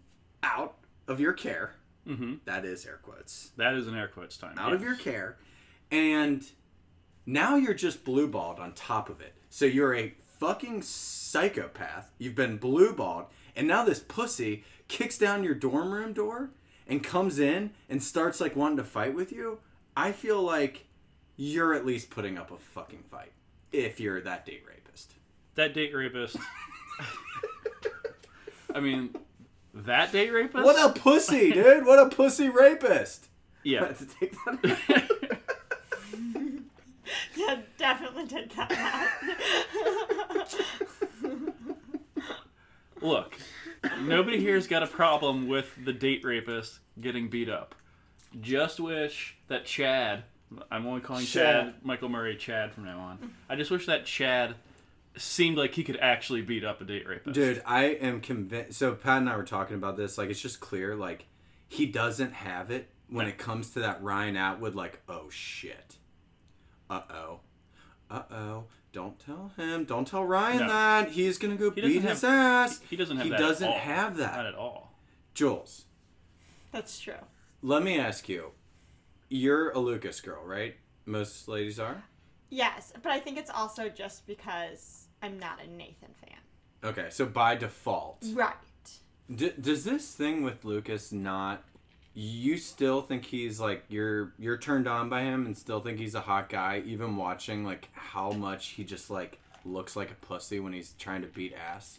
out of your care.
Mm-hmm.
That is air quotes.
That is an air quotes time.
Out of your care. And now you're just blue balled on top of it. So you're a fucking psychopath. You've been blue balled. And now this pussy kicks down your dorm room door and comes in and starts like wanting to fight with you. I feel like you're at least putting up a fucking fight if you're that date rapist.
That date rapist. I mean, that date rapist.
What a pussy, dude! What a pussy rapist! I
yeah.
had to take that.
Yeah, definitely take that.
Look, nobody here's got a problem with the date rapist getting beat up. Just wish that Chad, I'm only calling Chad,
Chad.
Michael Murray Chad from now on. I just wish that Chad seemed like he could actually beat up a date rapist.
Dude, I am convinced. So Pat and I were talking about this. Like, it's just clear. Like, he doesn't have it when it comes to that Ryan Atwood. Like, oh shit. Uh oh. Uh oh. Don't tell him. Don't tell Ryan
No.
that he's gonna go
He doesn't
beat his
have-
ass.
He doesn't have
He
that.
doesn't
at all.
have that.
Not at all.
Jules,
That's true.
let me ask you. You're a Lucas girl, right? Most ladies are.
Yes, but I think it's also just because I'm not a Nathan fan.
Okay, so by default,
Right.
D- does this thing with Lucas not? You still think he's like you're you're turned on by him and still think he's a hot guy, even watching like how much he just like looks like a pussy when he's trying to beat ass.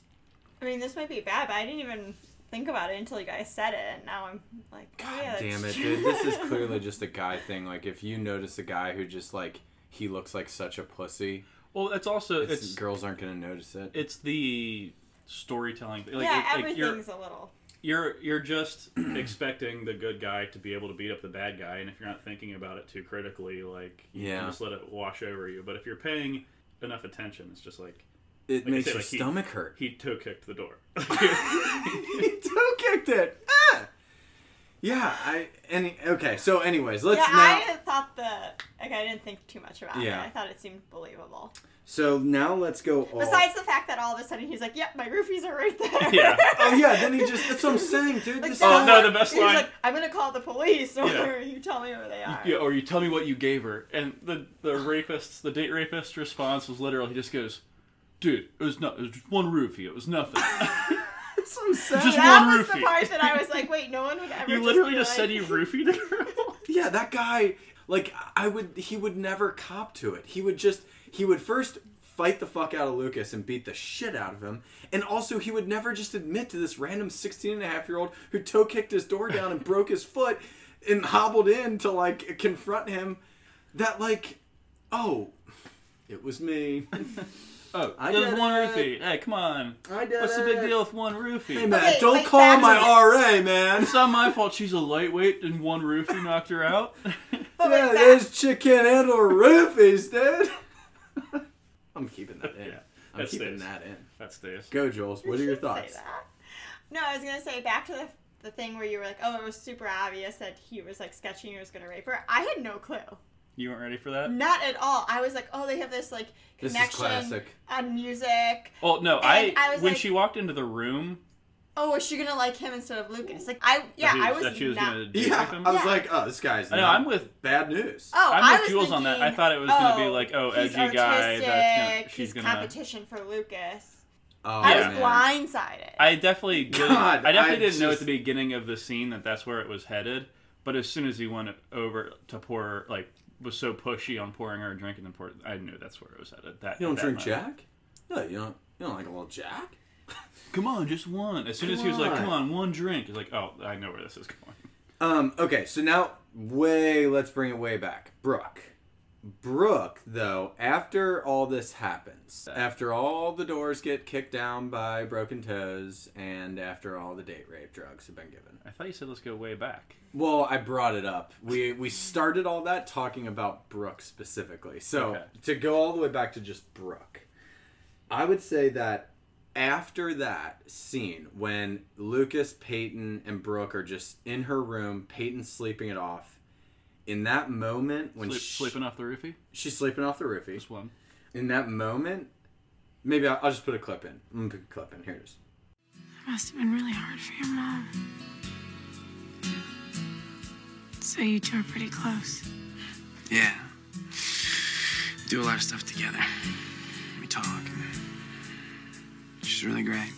I mean, this might be bad, but I didn't even think about it until you guys said it, and now I'm like, oh,
God
yeah,
damn it,
true.
dude! This is clearly just a guy thing. Like if you notice a guy who just like he looks like such a pussy,
Well, it's also
it's,
it's
girls aren't gonna notice it.
it's the storytelling. Like,
yeah,
it- like you're
everything's a little.
You're you're just expecting the good guy to be able to beat up the bad guy, and if you're not thinking about it too critically, like you
Yeah.
can just let it wash over you. But if you're paying enough attention, it's just like
It
like I
makes
say,
your
like, he-
stomach hurt.
he toe kicked the door.
he toe kicked it. Ah! Yeah, I any okay. So, anyways, let's
yeah,
now.
I thought the like I didn't think too much about
Yeah.
it. I thought it seemed believable.
So now let's go. All...
Besides the fact that all of a sudden he's like, "Yep, my roofies are right there."
Yeah.
oh yeah, then he just—that's what I'm saying, dude.
Like,
This
Oh, no, the best
he's
line- He's
like, "I'm gonna call the police, or
Yeah.
you tell me where they are."
yeah, or you tell me what you gave her, and the the rapist, the date rapist response was literal. He just goes, "Dude, it was not. It was just one roofie. It was nothing."
That's what I'm saying.
Just
that
one
was the part that I was like, "Wait, no one would ever."
you literally
be
just
like,
said you roofied the girl.
Yeah, that guy. Like, I would. He would never cop to it. He would just. He would first fight the fuck out of Lucas and beat the shit out of him. And also, he would never just admit to this random 16 and a half year old who toe kicked his door down and broke his foot and hobbled in to, like, confront him that, like, oh, it was me.
Oh,
I
there's
did
one
it.
roofie. Hey, come on.
I did
What's the big deal with one roofie?
Hey, man,
Okay,
don't
wait,
call my
to
RA, man.
It's not my fault. She's a lightweight, and one roofie knocked her out.
Yeah,
back-
this chick can't handle roofies, dude. I'm keeping that in.
Yeah,
I'm
that
keeping
stays.
that in.
that stays.
Go, Jules. What are your thoughts?
No, I was gonna say back to the the thing where you were like, "Oh, it was super obvious that he was like sketching he was gonna rape her." I had no clue,
You weren't ready for that?
not at all. I was like, "Oh, they have this like
This is
connection
classic.
on music."
Oh no. I,
I was
when
like-
she walked into the room,
Oh, is she gonna like him instead of Lucas? Like I, yeah,
that, he
I was
that she was
not.
gonna date
Yeah,
him.
I was
Yeah.
like, oh, this guy's.
I know. I'm with.
bad news.
Oh,
I'm
I
with
was
Jules on that. I thought it was gonna be
oh,
like, oh,
he's
edgy guy. That's gonna,
artistic,
she's
he's
gonna.
competition for Lucas.
Oh,
I was
man.
blindsided.
I definitely didn't.
God,
I definitely
I
didn't know at the beginning of the scene that that's where it was headed. But as soon as he went over to pour, like, was so pushy on pouring her a drink and then pour, I knew that's where it was headed. That
You don't
that
drink
moment.
Jack? No, you don't. You don't like a little Jack?
Come on, just one. As soon as he was
Come
like, "Come on, one drink," it's like, "Oh, I know where this is going."
Um. Okay. So now, way. Let's bring it way back. Brooke. Brooke, though, after all this happens, after all the doors get kicked down by broken toes, and after all the date rape drugs have been given,
I thought you said let's go way back.
Well, I brought it up. We we started all that talking about Brooke specifically. So
Okay.
to go all the way back to just Brooke, I would say that after that scene when Lucas, Peyton, and Brooke are just in her room, Peyton's sleeping it off. In that moment when
Sleep,
she-
sleeping off the roofie.
she's sleeping off the roofie,
Just one.
in that moment, Maybe I'll, I'll just put a clip in. I'm gonna put a clip in. Here it is.
It must have been really hard for your mom. So you two are pretty close.
Yeah. We do a lot of stuff together. We talk. She's really great.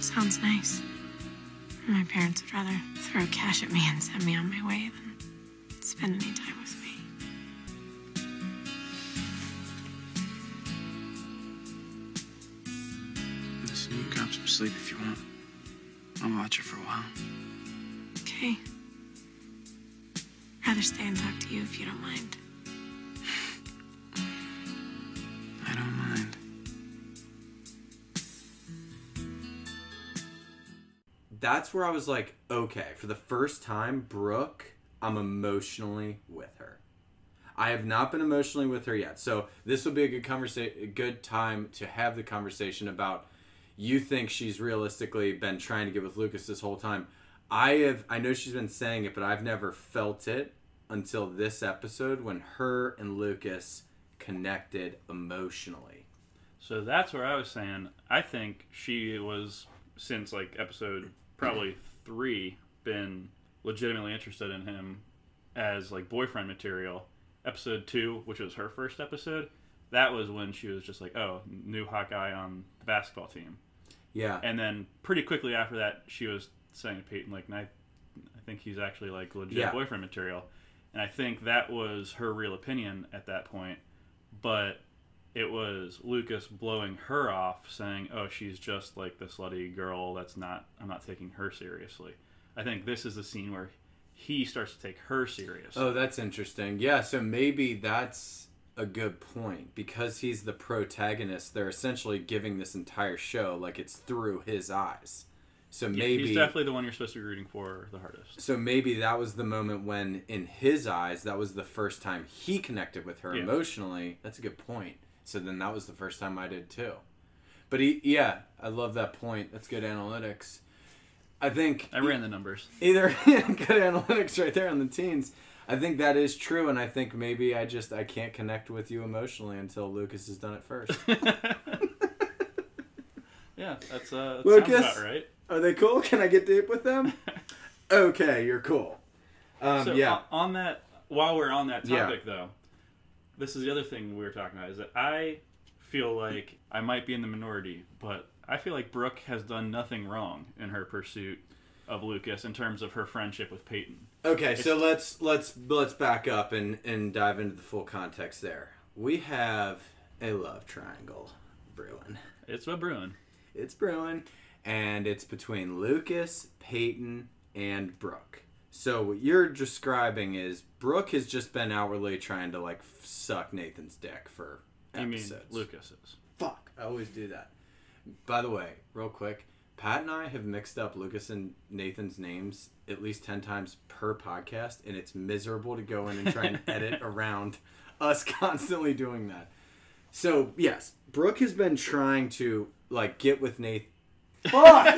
Sounds nice. My parents would rather throw cash at me and send me on my way than spend any time with me.
Listen, you can grab some sleep if you want. I'll watch her for a while.
Okay. Rather stay and talk to you if you don't mind.
I don't mind.
That's where I was like, okay, for the first time, Brooke, I'm emotionally with her. I have not been emotionally with her yet. So this will be a good conversation, good time to have the conversation about you think she's realistically been trying to get with Lucas this whole time. I have I know she's been saying it, but I've never felt it until this episode when her and Lucas connected emotionally.
So that's where I was saying I think she was since like episode probably three been legitimately interested in him as like boyfriend material. Episode two, which was her first episode, that was when she was just like, oh, new hot guy on the basketball team.
Yeah.
And then pretty quickly after that, she was saying to Peyton, like, I, I think he's actually like legit
Yeah.
boyfriend material. And I think that was her real opinion at that point. But it was Lucas blowing her off, saying, "Oh, she's just like the slutty girl. That's not. I'm not taking her seriously." I think this is the scene where he starts to take her serious.
Oh, that's interesting. Yeah, so maybe that's a good point because he's the protagonist. They're essentially giving this entire show like it's through his eyes. So
Yeah,
maybe
he's definitely the one you're supposed to be rooting for the hardest.
so maybe that was the moment when in his eyes that was the first time he connected with her
Yeah.
emotionally. That's a good point. So then that was the first time I did too. But he yeah, I love that point. That's good analytics. I think
I ran the numbers.
either good analytics right there on the teens. I think that is true, and I think maybe I just I can't connect with you emotionally until Lucas has done it first.
Yeah, that's uh, that
Lucas?
right.
Are they cool? Can I get deep with them? okay, you're cool. Um,
so
yeah,
on, that, while we're on that
Yeah.
topic, though, this is the other thing we were talking about is that I feel like I might be in the minority, but I feel like Brooke has done nothing wrong in her pursuit of Lucas in terms of her friendship with Peyton.
Okay, so let's let's let's back up and and dive into the full context there. We have a love triangle brewing.
It's a Bruin.
It's brewing, and it's between Lucas, Peyton, and Brooke. So what you're describing is Brooke has just been outwardly trying to like suck Nathan's dick for
You mean
episodes.
Lucas.
Fuck, I always do that. By the way, real quick, Pat and I have mixed up Lucas and Nathan's names at least 10 times per podcast, and it's miserable to go in and try and edit around us constantly doing that. So, yes, Brooke has been trying to, like, get with Nathan. Fuck!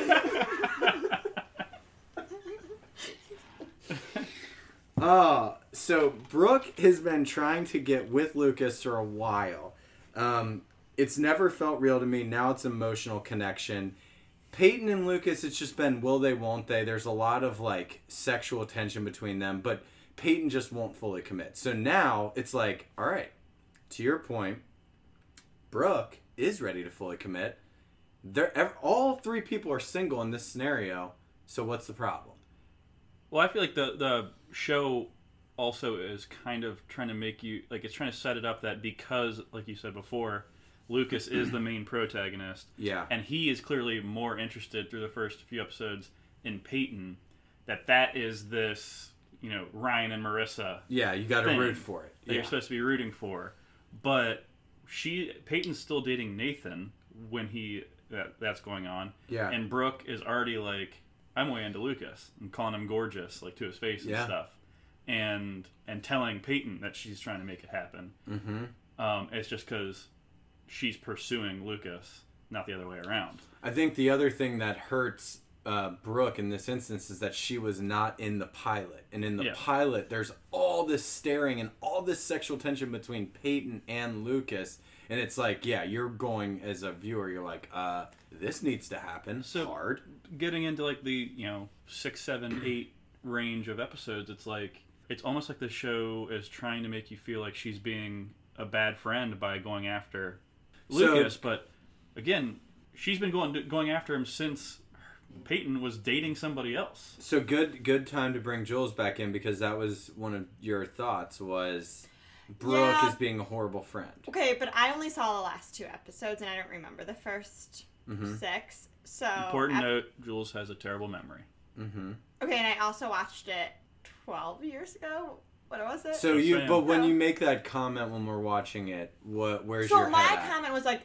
Oh, so Brooke has been trying to get with Lucas for a while. Um, it's never felt real to me. Now it's emotional connection. Peyton and Lucas, it's just been will they, won't they. There's a lot of like sexual tension between them, but Peyton just won't fully commit. So now it's like, all right, to your point, Brooke is ready to fully commit. They're all three people are single in this scenario. So what's the problem?
Well, I feel like the the show also is kind of trying to make you like it's trying to set it up that because, like you said before, Lucas is the main protagonist.
Yeah.
and he is clearly more interested through the first few episodes in Peyton. That that is this you know Ryan and Marissa
Yeah, you got to root for it.
that you're supposed to be rooting for, but she Peyton's still dating Nathan when he that that's going on.
Yeah.
and Brooke is already like I'm way into Lucas and calling him gorgeous like to his face and stuff, and and telling Peyton that she's trying to make it happen.
Mm-hmm.
Um, it's just because she's pursuing Lucas, not the other way around.
I think the other thing that hurts uh, Brooke in this instance is that she was not in the pilot, and in the
Yeah.
pilot, there's all this staring and all this sexual tension between Peyton and Lucas. And it's like, yeah, you're going as a viewer, you're like, uh, this needs to happen.
So-
hard.
getting into like the you know six, seven, eight range of episodes, it's like it's almost like the show is trying to make you feel like she's being a bad friend by going after
So-
Lucas. but again, she's been going going after him since Peyton was dating somebody else.
So good, good time to bring Jules back in because that was one of your thoughts was Brooke
Yeah.
is being a horrible friend.
Okay, but I only saw the last two episodes and I don't remember the 1st
Mm-hmm.
six. So
Important
af-
note: Jules has a terrible memory.
Mm-hmm.
Okay, and I also watched it twelve years ago. What was it?
So you, but when you make that comment when we're watching it, what, where's
so
your
my
head at?
comment was like,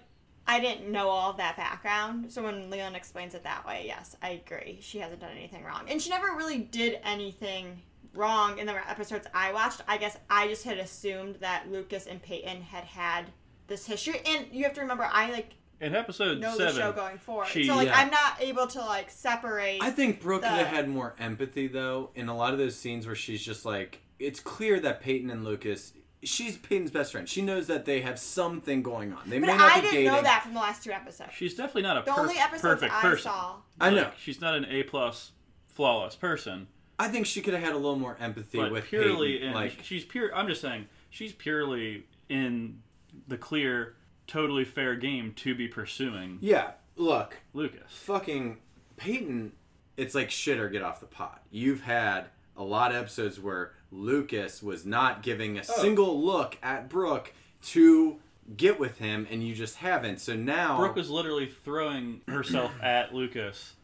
I didn't know all of that background. So when Leon explains it that way, yes, I agree. She hasn't done anything wrong, and she never really did anything wrong in the episodes I watched. I guess I just had assumed that Lucas and Peyton had had this history, and you have to remember, I like
In episode
know
seven,
the show going forward.
she-
so like
Yeah.
I'm not able to like separate.
I think Brooke
the-
could have had more empathy though in a lot of those scenes where she's just like, it's clear that Peyton and Lucas, she's Peyton's best friend. She knows that they have something going on. They
but
may not
I
be
didn't
dating.
know that from the last two episodes.
she's definitely not a
the
per-
only episodes
perfect
I
person.
saw.
I know.
Like, she's not an A plus flawless person.
I think she could have had a little more empathy
but
with
purely
Peyton.
in
like,
she's pure i'm just saying she's purely in the clear totally fair game to be pursuing
yeah, look,
lucas
fucking Peyton, it's like shit or get off the pot. You've had a lot of episodes where Lucas was not giving a oh. single look at Brooke to get with him, and you just haven't. So now,
brooke was literally throwing herself at lucas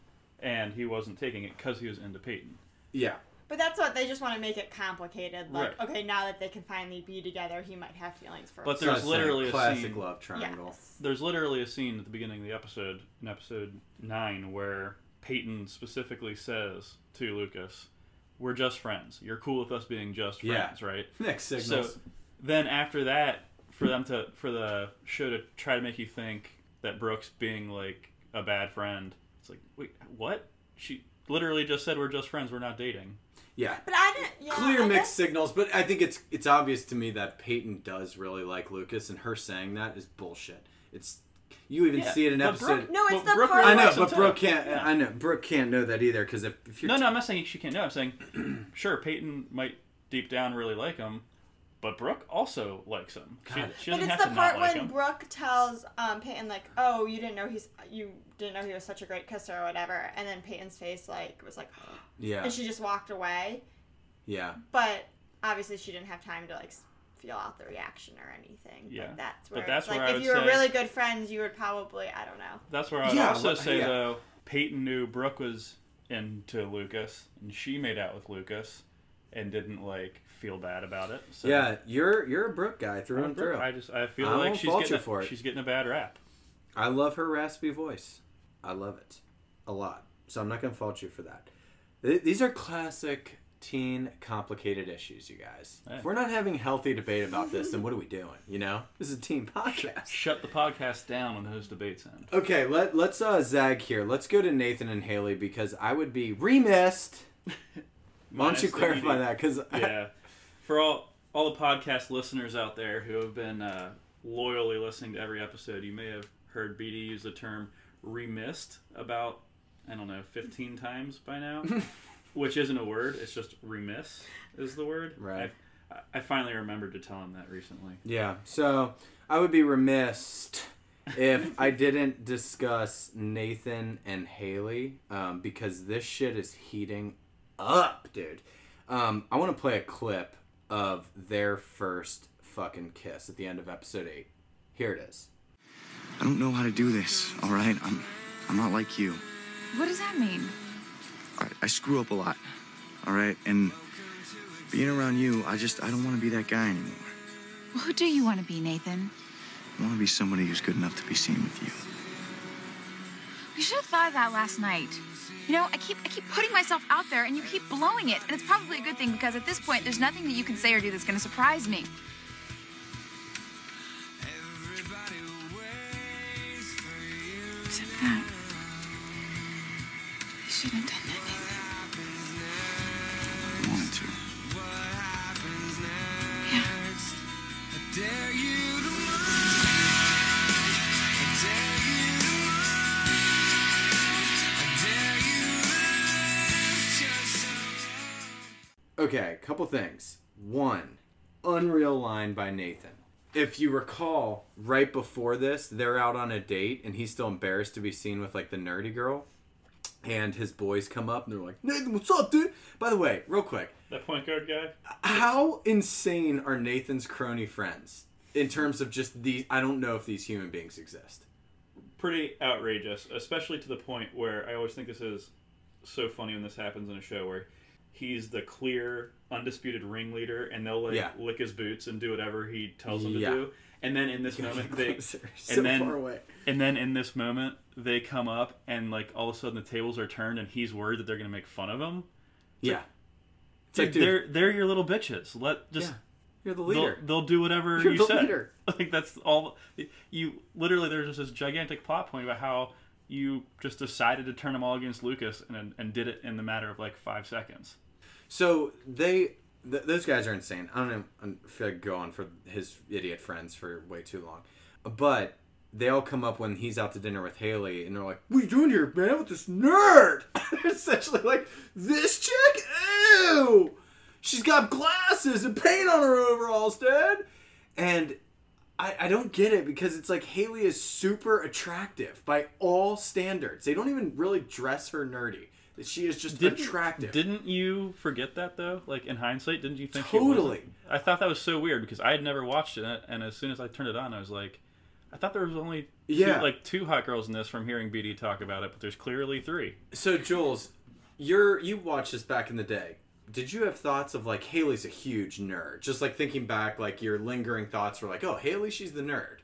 and he wasn't taking it because he was into peyton
yeah,
But that's what they just want to make it complicated. Like,
Right.
okay, now that they can finally be together, he might have feelings for.
But
her.
there's
So I'm
literally a
classic
scene-
love triangle.
Yes.
there's literally a scene at the beginning of the episode in episode 9 where peyton specifically says to lucas we're just friends you're cool with us being just
Yeah.
friends right
Next
So
signals.
then after that, for them to for the show to try to make you think that Brooke's being like a bad friend, it's like wait, what? She literally just said we're just friends, we're not dating.
yeah.
But I didn't. Yeah,
Clear
I
mixed
guess-
signals, but I think it's it's obvious to me that Peyton does really like Lucas, and her saying that is bullshit. It's you even
Yeah,
see it in
but
episode.
Brooke-
No, it's
but
the
Brooke
part-
I know, but. Brooke can't.
Yeah.
I know Brooke can't know that either because if, if you're
No, no, I'm not saying she can't know. I'm saying sure, Peyton might deep down really like him, but Brooke also likes him. She, she
But it's
have
the
to
part
like
when
him.
Brooke tells um, Peyton like, "Oh, you didn't know he's you didn't know he was such a great kisser or whatever," and then Peyton's face like was like,
yeah,
and she just walked away.
yeah.
But obviously, she didn't have time to like feel out the reaction or anything.
Yeah.
But that's
But
where
that's
it's like
I
if
would
you were
say-
really good friends, you would probably I don't know.
That's where I'd
Yeah,
also
well,
say
yeah.
though, Peyton knew Brooke was into Lucas, and she made out with Lucas, and didn't like feel bad about it. So
Yeah, you're you're a Brooke guy through and through.
I just I feel
I
like she's getting
you
a,
for it.
she's getting a bad rap.
I love her raspy voice. I love it a lot. So I'm not gonna fault you for that. Th- These are classic teen complicated issues, you guys.
Yeah.
If we're not having healthy debate about this, then what are we doing? You know, this is a teen podcast.
Shut the podcast down when those debates end.
Okay, let let's uh, zag here. Let's go to Nathan and Haley because I would be remiss. Why don't you clarify that? Because
yeah, for all all the podcast listeners out there who have been uh, loyally listening to every episode, you may have heard BD use the term remissed about I don't know 15 times by now, which isn't a word. It's just remiss is the word.
Right.
I, I finally remembered to tell him that recently.
Yeah, so I would be remiss if I didn't discuss Nathan and Haley um, because this shit is heating up, dude. Um, I want to play a clip of their first fucking kiss at the end of episode 8. Here it is.
I don't know how to do this, all right? I'm, I'm not like you.
What does that mean?
All right, I screw up a lot, all right? And being around you, I just, I don't want to be that guy anymore.
Well, who do you want to be, Nathan?
I want to be somebody who's good enough to be seen with you.
You should have thought of that last night. You know, I keep I keep putting myself out there and you keep blowing it. And it's probably a good thing because at this point there's nothing that you can say or do that's gonna surprise me. Except that. You shouldn't
Okay, couple things. One, unreal line by Nathan. If you recall, right before this, they're out on a date and he's still embarrassed to be seen with like the nerdy girl. And his boys come up and they're like, Nathan, what's up, dude? By the way, real quick,
That point guard guy.
how insane are Nathan's crony friends in terms of just these? I don't know if these human beings exist.
pretty outrageous, especially to the point where I always think this is so funny when this happens in a show where he's the clear, undisputed ringleader, and they'll like
Yeah.
lick his boots and do whatever he tells them
Yeah.
to do. And then in this moment, they
Closer.
and
so
then and then in this moment they come up and like all of a sudden the tables are turned and he's worried that they're gonna make fun of him.
Yeah. It's like, dude,
they're they're your little bitches. Let just
yeah, you're the
they'll,
leader.
they'll do whatever
You're
you
the
say.
leader.
Like that's all. You literally there's just this gigantic plot point about how you just decided to turn them all against Lucas and and did it in the matter of like five seconds.
So they, th- those guys are insane. I don't know if I go on for his idiot friends for way too long, but they all come up when he's out to dinner with Haley, and they're like, "What are you doing here, man? With this nerd?" Essentially, like this chick. Ew, she's got glasses and paint on her overalls, dude. And I, I don't get it because it's like Haley is super attractive by all standards. They don't even really dress her nerdy. She is just attractive.
Didn't you forget that though? Like in hindsight, didn't you think
Totally.
I thought that was so weird because I had never watched it, and as soon as I turned it on, I was like, I thought there was only two,
Yeah.
like two hot girls in this from hearing BD talk about it, but there's clearly three.
So Jules, you're you watched this back in the day. Did you have thoughts of like Haley's a huge nerd? Just like thinking back, like your lingering thoughts were like, oh, Haley, she's the nerd,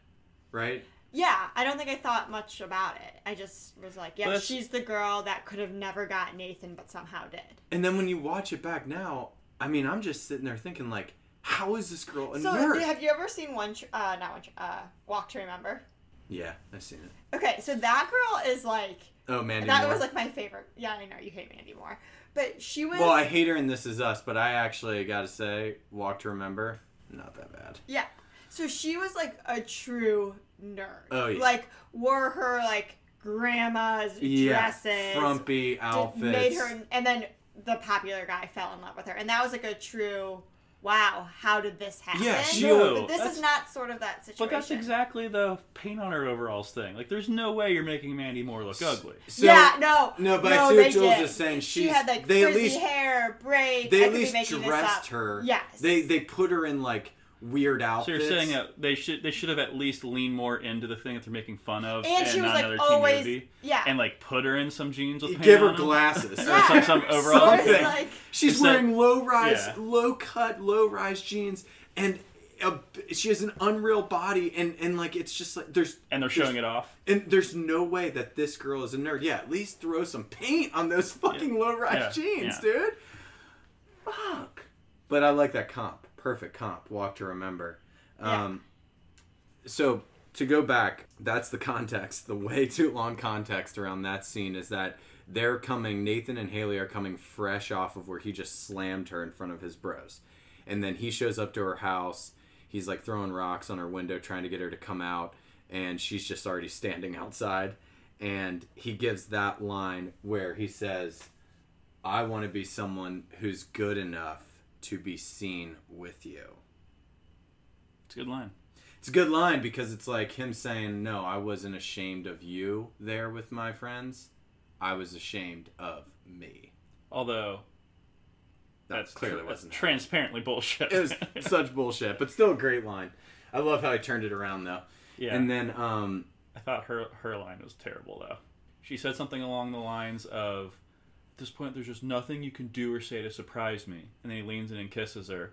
right?
Yeah, I don't think I thought much about it. I just was like, yeah,
Well,
she's the girl that could have never got Nathan, but somehow did.
And then when you watch it back now, I mean, I'm just sitting there thinking like, how is this girl a
So,
nerd?
have you ever seen one? Tr- Uh, not one. Tr- Uh, Walk to Remember.
Yeah, I've seen it.
Okay, so that girl is like
Oh, Mandy
that
Moore.
was like my favorite. Yeah, I know you hate Mandy Moore, but she was.
well, I hate her in This Is Us, but I actually got to say, Walk to Remember, not that bad.
Yeah. So she was like a true nerd.
Oh, yeah.
Like wore her like grandma's
Yeah,
dresses.
frumpy
did-
outfits.
Made her, and then the popular guy fell in love with her, and that was like a true. Wow, how did this happen?
Yeah, she-
No,
but this
that's-
is not sort of that situation.
But that's exactly the paint on her overalls thing. Like, there's no way you're making Mandy Moore look ugly.
So,
yeah, no,
no, but I
no,
see what
they
Jules
did.
is saying.
She had like
they at
frizzy
least-
hair, braids.
They
I
at
could be
least dressed her.
Yes.
They they put her in like weird
outfit.
So
you're saying that they should they should have at least leaned more into the thing that they're making fun of,
And she was,
not
like,
another
always-
teen movie,
yeah.
and like put her in some jeans with
You give her
on 'em.
glasses.
Or
Yeah.
some, some
So
thing.
like
She's
Instead-
wearing low rise,
Yeah.
low cut, low rise jeans, and a, she has an unreal body, and and like it's just like there's
and they're showing it off.
and there's no way that this girl is a nerd. Yeah, at least throw some paint on those fucking low rise
Yeah,
jeans,
yeah.
dude. Fuck. But I like that comp. Perfect comp. Walk to remember.
Yeah.
Um, so to go back, that's the context. The way too long context around that scene is that they're coming. Nathan and Haley are coming fresh off of where he just slammed her in front of his bros, and then he shows up to her house. He's like throwing rocks on her window, trying to get her to come out, and she's just already standing outside. And he gives that line where he says, "I want to be someone who's good enough to be seen with you."
It's a good line.
It's a good line because it's like him saying, "No, I wasn't ashamed of you there with my friends. I was ashamed of me."
Although
That
that's
clearly
tr-
wasn't.
transparently bullshit.
It was such bullshit, but still a great line. I love how he turned it around though.
yeah.
And then, um,
I thought her her line was terrible though. She said something along the lines of, "At this point, there's just nothing you can do or say to surprise me." And then he leans in and kisses her,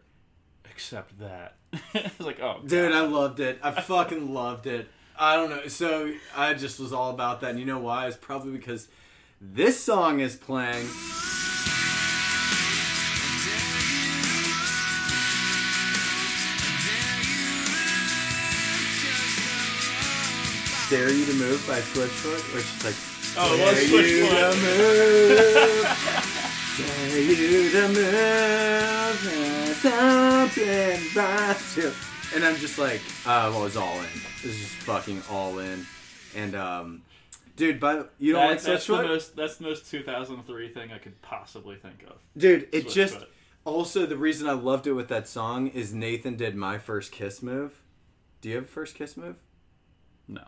except that. I was like, "Oh,
dude, I loved it. I fucking loved it. I don't know. So I just was all about that. And you know why? It's probably because this song is playing. Dare You to Move by Switchfoot, where she's like,
Oh, it
Dare
was
you
Switchfoot.
to move, dare you to move, something about you. And I'm just like, uh, well, it's all in. It's just fucking all in. And, um, dude, but you don't
That-
like
that's the
Switchfoot?
most that's the most 2003 thing I could possibly think of.
Dude, it
Switchfoot.
just Also, the reason I loved it with that song is Nathan did my first kiss move. Do you have a first kiss move?
No.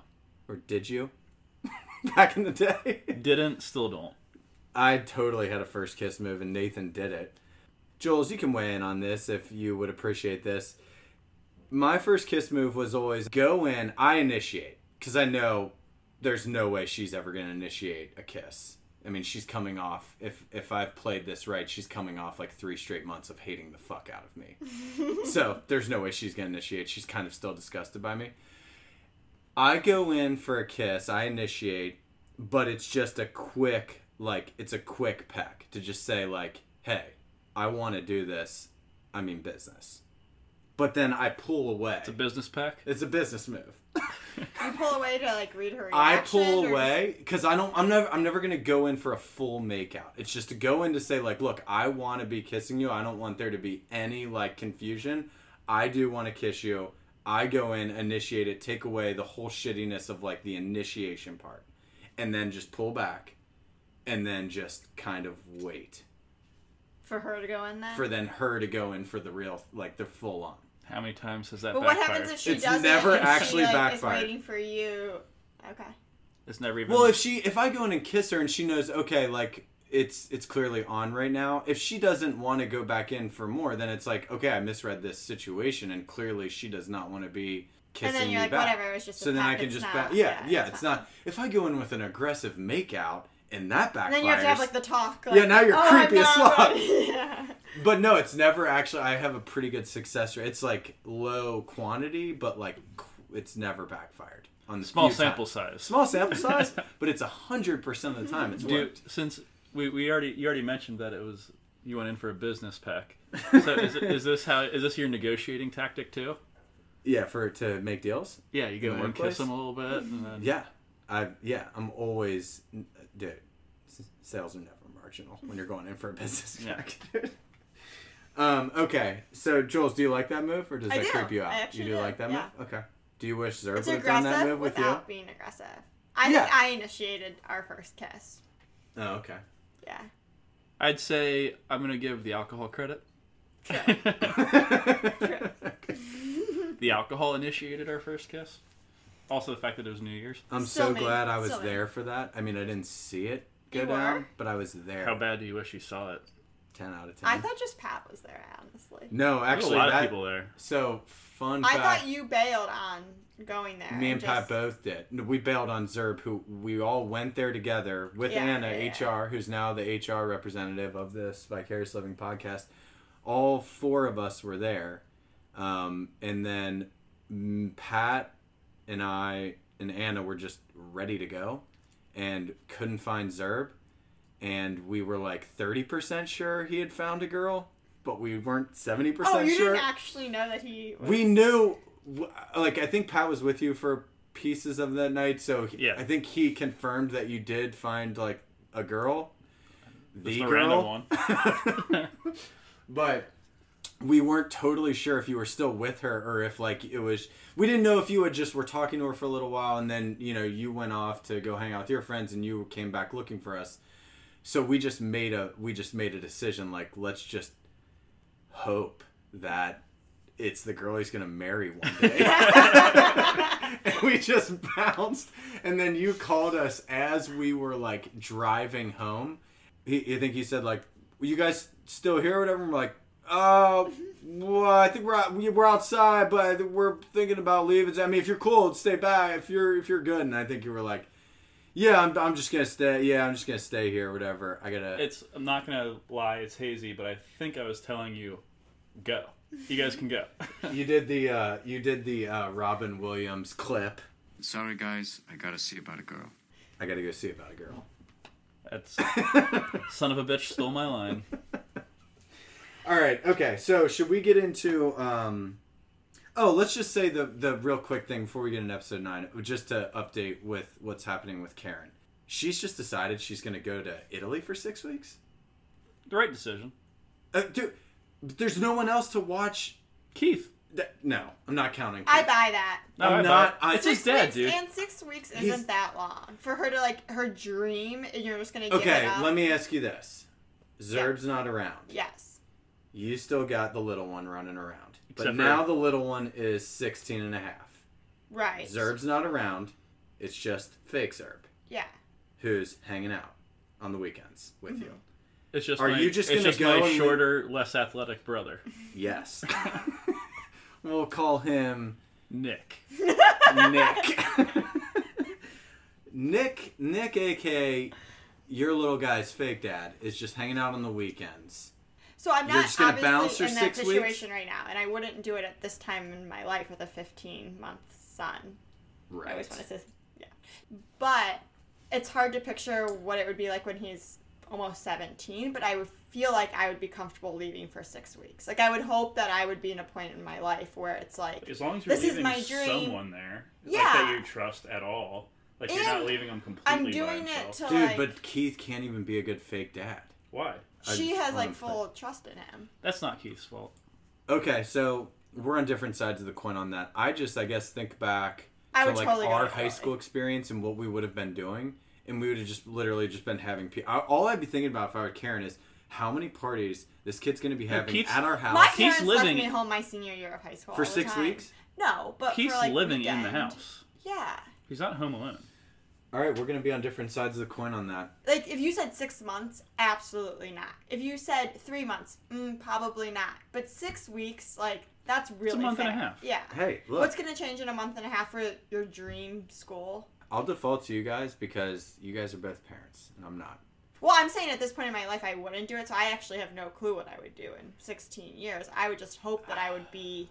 Or did you? Back in the day?
Didn't, still don't.
I totally had a first kiss move, and Nathan did it. Jules, you can weigh in on this if you would appreciate this. My first kiss move was always go in, I initiate, because I know there's no way she's ever going to initiate a kiss. I mean, she's coming off, if, if I've played this right, she's coming off like three straight months of hating the fuck out of me. so there's no way she's going to initiate. She's kind of still disgusted by me. I go in for a kiss, I initiate, but it's just a quick like it's a quick peck to just say like, "Hey, I want to do this. I mean business." But then I pull away.
It's a business peck.
It's a business move.
You pull away to like read her
I pull
or-
away because I don't. I'm never. I'm never gonna go in for a full makeout. It's just to go in to say like, look, I want to be kissing you. I don't want there to be any like confusion. I do want to kiss you. I go in, initiate it, take away the whole shittiness of like the initiation part, and then just pull back, and then just kind of wait
for her to go in there.
for then her to go in for the real like the full on.
How many times has that
but what happens if she
It's
does
never
it and
actually
she, like,
backfired.
Is waiting for you. Okay.
It's never even.
Well, if she if I go in and kiss her and she knows okay, like it's it's clearly on right now. If she doesn't want to go back in for more, then it's like okay, I misread this situation and clearly she does not want to be kissing
then you're
me
like,
back.
whatever, it was just a
so then I can
it's
just
not-
back. Yeah,
yeah,
yeah,
it's
it's
not-
not. If I go in with an aggressive makeout and that backfires,
And then you have to have like the talk. Like,
Yeah, now you're
oh,
creepy as fuck.
ready." yeah.
but no, it's never actually. I have a pretty good success rate. It's like low quantity, but like it's never backfired on the
Small sample
times.
size.
Small sample size, but it's a hundred percent of the time it's
Do,
worked.
since we, we already you already mentioned that it was you went in for a business pack. So is, it- is this how is this your negotiating tactic too?
Yeah, for to make deals.
Yeah, you go
In
in and kiss them a little bit, and then
Yeah, I yeah, I'm always dude. Sales are never marginal when you're going in for a business
Yeah.
check. um. Okay. So, Jules, do you like that move, or does
I
that
do.
creep you out?
I
you do
do,
like that
yeah.
move? Okay. Do you wish Zerb
It's
would have done that
aggressive
move with you?
without being aggressive. I
Yeah.
think I initiated our first kiss.
Oh, okay.
Yeah.
I'd say I'm gonna give the alcohol credit. The alcohol initiated our first kiss. Also, the fact that it was New Year's.
I'm
Still
so
me.
glad I was
Still me.
there for that. I mean, I didn't see it go
You
down, but I was there.
How bad do you wish you saw it?
Ten out of ten.
I thought just Pat was there, honestly.
no, actually,
a lot
that,
of people there.
So fun
I
fact.
thought you bailed on going there.
Me and Pat
just-
both did. We bailed on Zerb, who we all went there together with
Yeah,
Anna,
yeah,
HR, who's now the HR representative of this Vicarious Living podcast. All four of us were there. Um, and then Pat and I and Anna were just ready to go and couldn't find Zerb. And we were like 30% sure he had found a girl, but we weren't 70%
Oh, you
sure
didn't actually know that he. Was...
we knew like i think pat was with you for pieces of that night so he-
Yeah.
i think he confirmed that you did find like a girl the,
Just a
girl
random one.
but we weren't totally sure if you were still with her or if like it was we didn't know if you had just were talking to her for a little while and then you know you went off to go hang out with your friends and you came back looking for us so we just made a we just made a decision like let's just hope that it's the girl he's gonna marry one day. And we just bounced. And then you called us as we were like driving home. He, I think he said like you guys still here or whatever? I'm like uh well I think we're out, we're outside but we're thinking about leaving. I mean if you're cool, stay back. If you're if you're good. And I think you were like yeah I'm, I'm just gonna stay yeah I'm just gonna stay here whatever I gotta
It's. I'm not gonna lie. It's hazy, but I think I was telling you, go. You guys can go.
you did the uh you did the uh Robin Williams clip
Sorry, guys. I gotta see about a girl.
I gotta go see about a girl
That's son of a bitch stole my line.
All right. Okay. So should we get into? um Oh, let's just say the the real quick thing before we get into episode nine, just to update with what's happening with Karen. She's just decided she's going to go to Italy for six weeks.
The right decision.
Uh, dude, there's no one else to watch.
Keith.
That, no, I'm not counting.
I buy that.
No,
I'm
I
not-
bought-
I-
it's his
Six
dad,
weeks,
dude.
And six weeks isn't
He's-
that long for her to like her dream, and you're just gonna give
Okay,
it up.
let me ask you this: Zerb's not around.
Yes.
you still got the little one running around. But
Except for-
now the little one is 16 and a half.
Right.
Zerb's not around. It's just fake Zerb
Yeah.
who's hanging out on the weekends with mm-hmm. you.
It's just
Are
my,
you just gonna
just
go
my
and-
shorter, less athletic brother,
Yes. we'll call him
Nick.
Nick. Nick, Nick, aka your little guy's fake dad, is just hanging out on the weekends.
So I'm
You're
not
just gonna
obviously
bounce for
in that
six weeks?
situation right now, and I wouldn't do it at this time in my life with a 15 month son. Right. I always want to say, yeah. But it's hard to picture what it would be like when he's almost 17. But I would feel like I would be comfortable leaving for six weeks. Like I would hope that I would be in a point in my life where it's like,
As long as you're
This is
leaving
my dream.
someone there, like
Yeah.
that you trust at all, like you're not leaving them completely
I'm
by
doing it
himself.
to
Dude,
like.
but Keith can't even be a good fake dad.
Why?
I
she
just
has like
wanna
full trust in him.
That's not Keith's fault.
Okay, so we're on different sides of the coin on that. I just, I guess, think back
I
to
would
like
totally
our high school experience and what we would have been doing, and we would have just literally just been having. Pe- I- all I'd be thinking about if I were Karen is how many parties this kid's going to be having
Keith's-
at our house
My
Keith's living-
left me home my senior year of high school
for
all the
six
time.
weeks.
No, but
Keith's
for, like,
living in the house.
Yeah.
He's not home alone.
All right, we're going to be on different sides of the coin on that.
Like if you said six months, absolutely not. If you said three months, mm, probably not. But six weeks, like that's really it's a
month and a half.
Yeah.
Hey, look.
What's gonna change in a month and a half for your dream school?
I'll default to you guys because you guys are both parents and I'm not.
Well, I'm saying at this point in my life, I wouldn't do it, so I actually have no clue what I would do in 16 years. I would just hope that I would be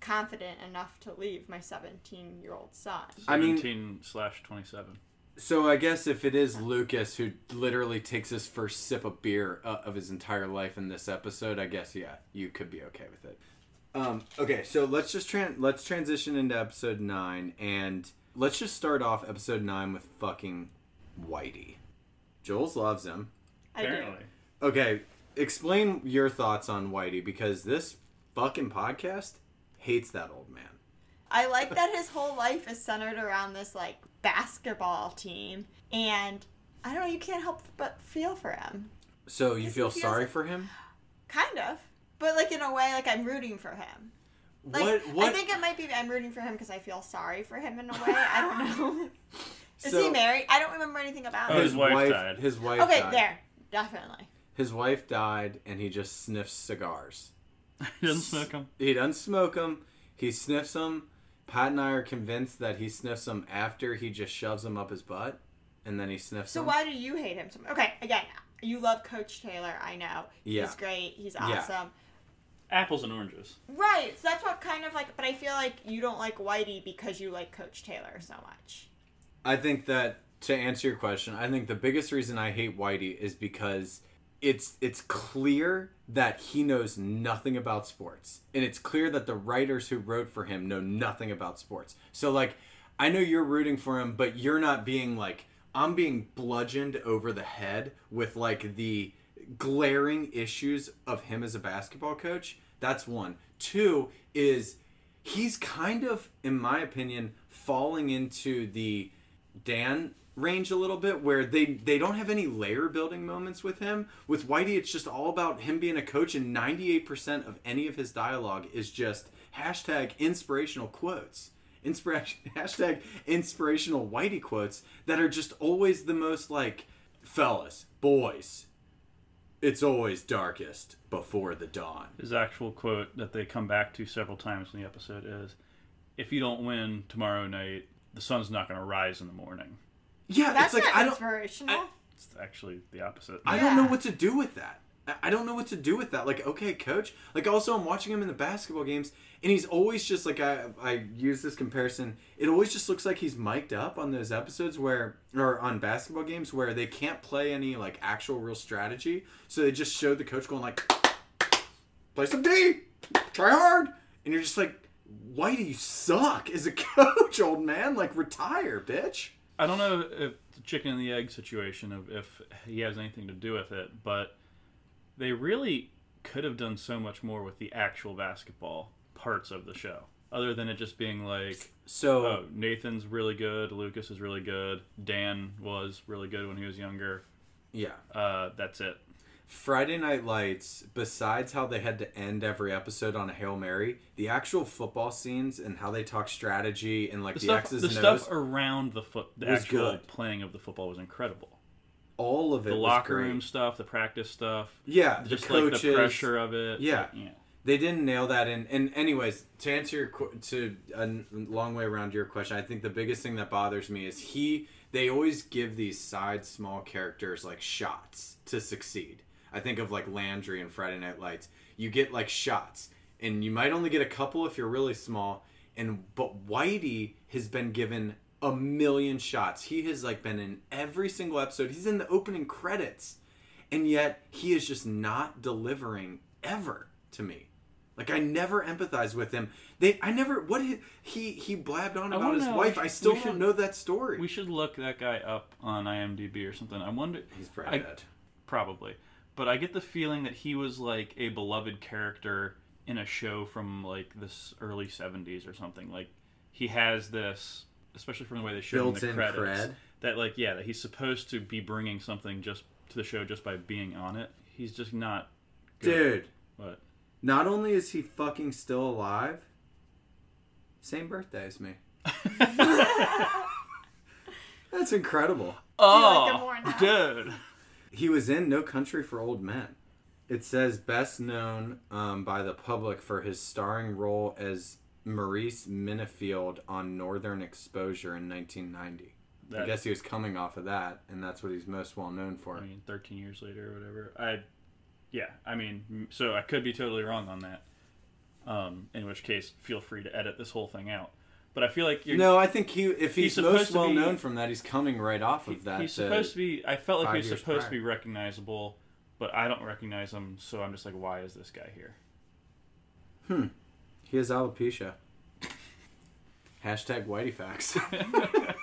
confident enough to leave my 17 year old son.
I mean-
17 slash 27.
So I guess if it is Lucas who literally takes his first sip of beer uh, of his entire life in this episode, I guess yeah, you could be okay with it. Um, okay, so let's just tran- let's transition into episode nine, and let's just start off episode nine with fucking Whitey. Jules loves him.
I do.
Apparently.
Okay, explain your thoughts on Whitey because this fucking podcast hates that old man.
I like that his whole life is centered around this like basketball team, and I don't know. You can't help but feel for him,
So you feel sorry
it.
for him?
kind of, but like in a way, like I'm rooting for him. Like,
what what
I think it might be I'm rooting for him because I feel sorry for him in a way. I don't know. Is
So-
he married? I don't remember anything about
Oh,
him.
his wife died.
His wife
okay,
died.
there, definitely.
His wife died, and he just sniffs cigars.
He doesn't smoke them.
He doesn't smoke them. He sniffs them. Pat and I are convinced that he sniffs them after he just shoves them up his butt, and then he sniffs
So
them.
why do you hate him so much? Okay, again, you love Coach Taylor. I know.
Yeah.
He's great. He's
Yeah.
awesome.
Apples and oranges.
Right. So that's what kind of like. But I feel like you don't like Whitey because you like Coach Taylor so much.
I think that to answer your question, I think the biggest reason I hate Whitey is because it's it's clear that he knows nothing about sports, and it's clear that the writers who wrote for him know nothing about sports. So like, I know you're rooting for him, but you're not being like I'm being bludgeoned over the head with like the glaring issues of him as a basketball coach. That's one. Two is he's kind of, in my opinion, falling into the Dan range a little bit where they they don't have any layer building moments with him. With Whitey, it's just all about him being a coach, and 98% of any of his dialogue is just hashtag inspirational quotes. Inspiration hashtag inspirational Whitey quotes that are just always the most like fellas, boys, it's always darkest before the dawn.
His actual quote that they come back to several times in the episode is If you don't win tomorrow night, the sun's not going to rise in the morning.
Yeah,
That's
it's like
not
I don't
inspirational.
It's actually the opposite.
I don't know what to do with that. I- I don't know what to do with that. Like, okay, coach. Like, also, I'm watching him in the basketball games, and he's always just like I. I use this comparison. It always just looks like he's mic'd up on those episodes where, or on basketball games where they can't play any like actual real strategy, so they just show the coach going like, play some D, try hard, and you're just like, why do you suck as a coach, old man? Like, retire, bitch.
I don't know if the chicken and the egg situation of if he has anything to do with it, but they really could have done so much more with the actual basketball parts of the show, other than it just being like,
So
oh, Nathan's really good, Lucas is really good, Dan was really good when he was younger.
yeah.
Uh, that's it.
Friday Night Lights, besides how they had to end every episode on a Hail Mary, the actual football scenes and how they talk strategy and like
The
the,
stuff,
X's
the stuff around the foot, the actual
good.
playing of the football was incredible.
all of it
The locker room stuff, the practice stuff,
Yeah, the
just like the
coaches.
pressure of it.
Yeah.
yeah.
They didn't nail that in. And anyways, to answer your qu- to a long way around your question, I think the biggest thing that bothers me is he. They always give these side small characters like shots to succeed. I think of like Landry and Friday Night Lights. You get like shots, and you might only get a couple if you're really small. And but Whitey has been given a million shots. He has like been in every single episode. He's in the opening credits and yet he is just not delivering ever to me. Like I never empathize with him. They, I never. What he he, he blabbed on about his
know,
wife. I still
we
don't know that story.
We should look that guy up on IMDb or something. I wonder.
He's probably
I-
dead.
Probably. But I get the feeling that he was like a beloved character in a show from like this early 70s or something. Like he has this, especially from the way they show in the
Built-in
credits,
cred.
that like yeah, that he's supposed to be bringing something just to the show just by being on it. He's just not good.
Dude,
But
not only is he fucking still alive, same birthday as me. That's incredible.
oh,
like him more now?
dude.
He was in No Country for Old Men. It says best known um, by the public for his starring role as Maurice Minnifield on Northern Exposure in 1990. I guess he was coming off of that, and that's what he's most well known for.
I mean, 13 years later or whatever. I, yeah, I mean, so I could be totally wrong on that. Um, in which case, feel free to edit this whole thing out. But I feel like you're.
no, I think he if
He's
he's, most well
be-
known from that, he's coming right off of that.
he's supposed to be. I felt like he was supposed to be recognizable, but I don't recognize him. So I'm just like, why is this guy here? Hmm.
He has alopecia. Hashtag Whitey facts.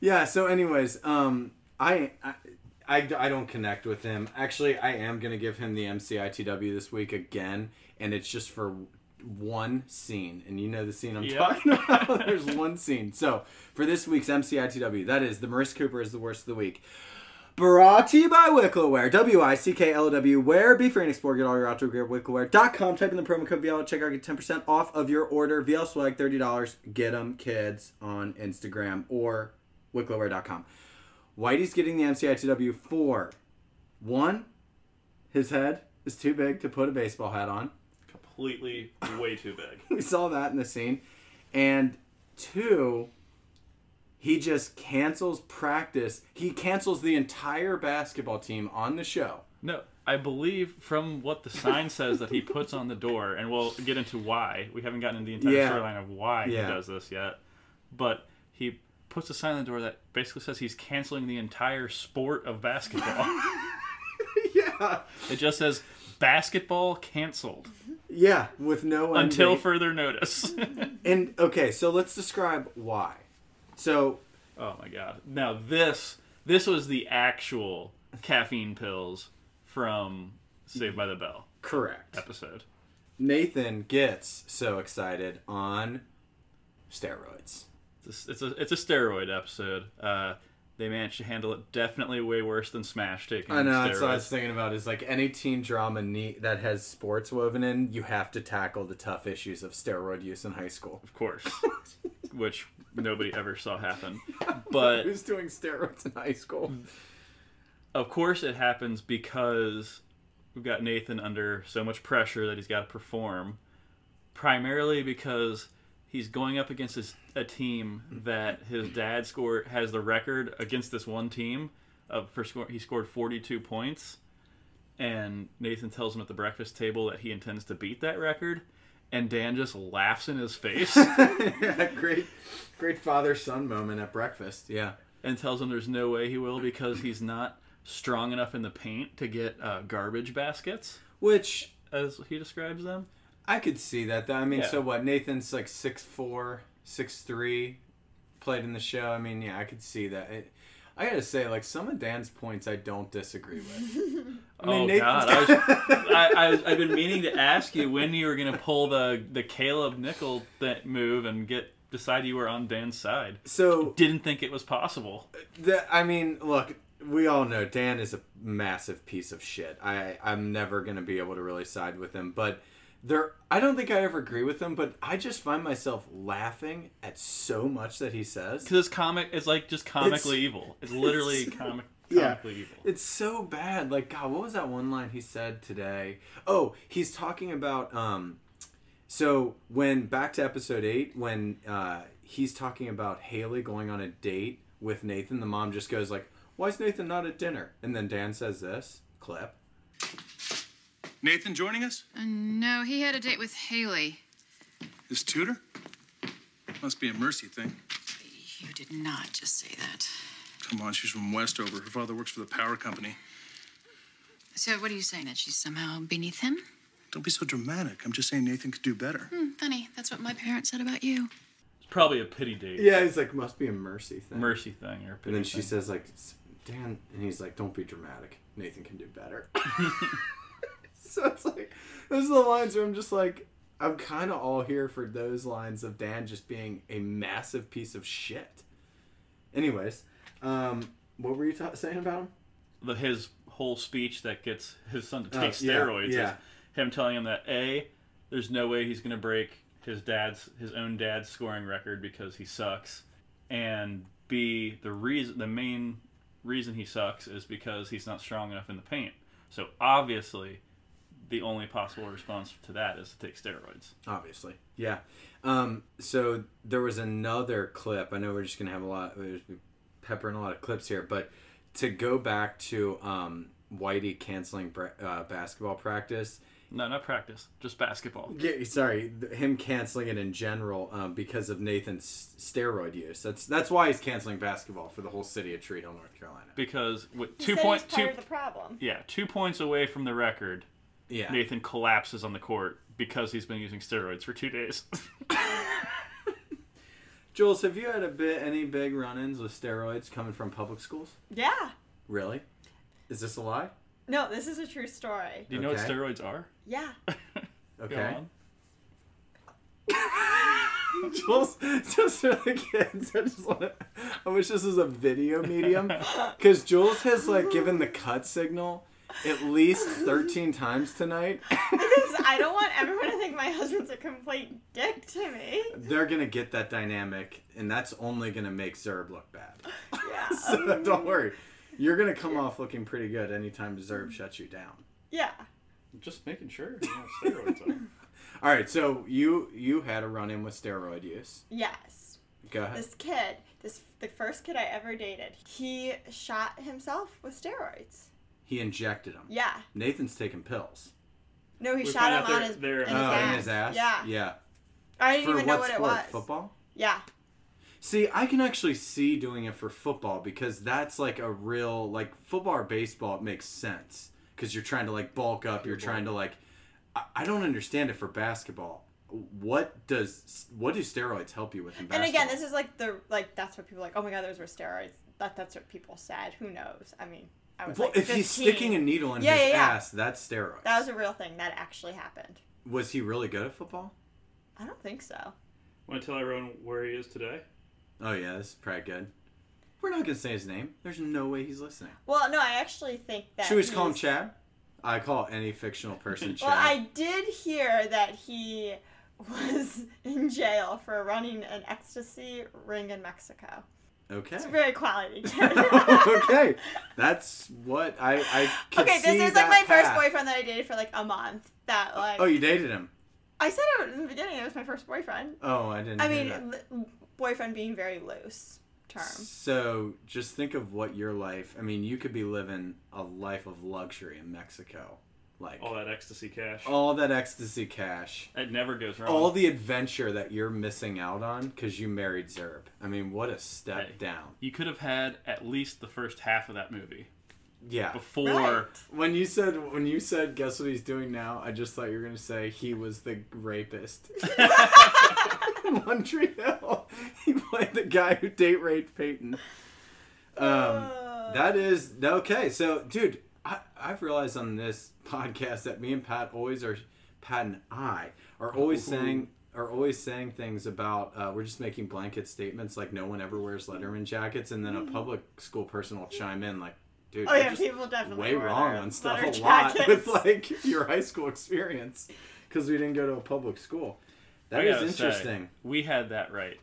yeah. So, anyways, um, I, I, I, I don't connect with him. Actually, I am gonna give him the MCITW this week again, and it's just for one scene, and you know the scene I'm
Yeah.
talking about. There's one scene. So for this week's MCITW, that is the Marissa Cooper is the worst of the week. Brought to you by Wicklow Wear. W-I-C-K-L-O-W. Where? Be free and explore. Get all your outdoor gear at wickloware.com. Type in the promo code VL at checkout. Get 10% off of your order. VL Swag, $30. Get them, kids, on Instagram or wickloware.com. Whitey's getting the MCITW for one, his head is too big to put a baseball hat on.
Completely way too big.
we saw that in the scene. And two, he just cancels practice. He cancels the entire basketball team on the show.
No, I believe from what the sign says that he puts on the door, and we'll get into why. We haven't gotten into the entire
Yeah.
storyline of why
Yeah.
he does this yet. But he puts a sign on the door that basically says he's canceling the entire sport of basketball.
yeah.
it just says basketball canceled
Yeah, with no
until further notice.
And okay, so let's describe why. So
oh my god. Now this this was the actual caffeine pills from Saved by the Bell
correct.
episode.
Nathan gets so excited on steroids.
It's a, it's a it's a steroid episode. Uh, they managed to handle it definitely way worse than Smash taking
I know.
steroids.
That's what I was thinking about. Is like any teen drama need, that has sports woven in, you have to tackle the tough issues of steroid use in high school.
Of course, which nobody ever saw happen. But
Who's doing steroids in high school?
of course, it happens because we've got Nathan under so much pressure that he's got to perform. Primarily because he's going up against his, a team that his dad scored has the record against this one team of for score. He scored forty two points, and Nathan tells him at the breakfast table that he intends to beat that record. And Dan just laughs in his face
yeah, great, great father son moment at breakfast. Yeah.
and tells him there's no way he will because he's not strong enough in the paint to get uh, garbage baskets,
Which
as he describes them.
I could see that. Though. I mean,
Yeah.
so what? Nathan's like six four, six three, played in the show. I mean, yeah, I could see that. It, I gotta say, like some of Dan's points, I don't disagree with. I mean,
oh
Nathan's
God! I was, I, I was, I've been meaning to ask you when you were gonna pull the the Caleb Nickel th- move and get decide you were on Dan's side.
so
Didn't think it was possible.
the, I mean, look, we all know Dan is a massive piece of shit. I I'm never gonna be able to really side with him, but there I don't think I ever agree with him, but I just find myself laughing at so much that he says.
Because it's comic, it's like just comically
It's-
evil. It's literally
it's-
comic,
Yeah.
comically evil.
It's so bad. Like God, what was that one line he said today? Oh, he's talking about um so when back to episode 8 when uh he's talking about Haley going on a date with Nathan, the mom just goes like, "Why is Nathan not at dinner?" And then Dan says this clip.
Nathan joining us?
Uh, no, he had a date with Haley.
His tutor? Must be a mercy thing.
You did not just say that.
Come on, she's from Westover. Her father works for the power company.
So, what are you saying? That she's somehow beneath him?
Don't be so dramatic. I'm just saying Nathan could do better.
Hmm, funny. That's what my parents said about you.
It's probably a pity date.
Yeah, he's like, "Must be a mercy thing."
Mercy thing or a pity
And then she
thing.
says like, "Dan," and he's like, "Don't be dramatic. Nathan can do better." so it's like those are the lines where I'm just like, I'm kind of all here for those lines of Dan just being a massive piece of shit. Anyways, um, what were you ta- saying about him?
the, his whole speech that gets his son to
Oh,
take
yeah,
steroids
yeah.
is him telling him that a there's no way he's going to break his dad's his own dad's scoring record because he sucks and b the reason the main reason he sucks is because he's not strong enough in the paint so obviously the only possible response to that is to take steroids
Obviously, yeah. Um, so there was another clip. I know we're just gonna have a lot, we're just peppering a lot of clips here, but to go back to um, Whitey canceling bra- uh, basketball practice.
no not practice just basketball
Yeah, sorry, him canceling it in general um, because of Nathan's steroid use. That's that's why he's canceling basketball for the whole city of Tree Hill, North Carolina.
because with
He
two
said
point
he's part
two
of the problem.
yeah two points away from the record
Yeah,
Nathan collapses on the court because he's been using steroids for two days.
Jules, have you had a bit any big run-ins with steroids coming from public schools?
Yeah.
Really? Is this a lie?
No, this is a true story.
Do you know what steroids are?
Yeah.
Okay. Jules, just for the kids, I just want to. I wish this was a video medium, because Jules has like given the cut signal at least thirteen times tonight.
because I don't want everyone to think my husband's a complete dick to me.
They're gonna get that dynamic, and that's only gonna make Zerb look bad.
Yeah.
so don't um, worry, you're gonna come off looking pretty good anytime Zerb shuts you down.
Yeah.
Just making sure. You know steroids are.
All right, so you you had a run in with steroid use.
Yes.
Go ahead.
This kid, this the first kid I ever dated, he shot himself with steroids.
He injected him.
Yeah.
Nathan's taking pills.
No, he
We
shot him on his,
they're-
in his
oh,
ass.
in his ass.
Yeah.
Yeah.
I didn't
For
even know
what
what it
sport?
was.
Football.
Yeah.
See, I can actually see doing it for football because that's like a real like football or baseball. It makes sense because you're trying to like bulk up. You're trying to like. I, I don't understand it for basketball. What does what do steroids help you with in
And
basketball?
again, this is like the like that's what people are like. Oh my god, those were steroids. That that's what people said. Who knows? I mean, I was
well,
like
if he's sticking a needle in
Yeah,
his
yeah, yeah.
ass, that's steroids.
That was a real thing. That actually happened.
Was he really good at football?
I don't think so.
Want to tell everyone where he is today?
Oh yeah, this is probably good. We're not gonna say his name. There's no way he's listening.
Well, no, I actually think that.
Should we just call him Chad? I call any fictional person Chad.
Well, I did hear that he was in jail for running an ecstasy ring in Mexico.
Okay.
It's very quality
okay, that's what I I could
okay, this is like my first boyfriend that I dated for like a month. That like
Oh, you dated him?
I said it in the beginning. It was my first boyfriend.
Oh, I didn't.
I mean, boyfriend being very loose term.
So just think of what your life. I mean, you could be living a life of luxury in Mexico, like
All that ecstasy cash.
all that ecstasy cash,
It never goes wrong.
all the adventure that you're missing out on because you married Zerb. I mean, what a step
Hey.
down.
you could have had at least the first half of that movie
Yeah.
before.
Right.
When you said when you said guess what he's doing now, I just thought you were gonna say he was the rapist. Montreal. He played the guy who date raped Peyton. Um, that is okay. So, dude, I, I've realized on this podcast that me and Pat always are, Pat and I are always saying are always saying things about uh, we're just making blanket statements like no one ever wears Letterman jackets, and then a public school person will chime in like dude,
Oh,
you're
yeah,
just
people definitely
way wrong
their
on stuff a lot
jackets.
with like your high school experience because we didn't go to a public school. That is
I say,
interesting.
we had that right.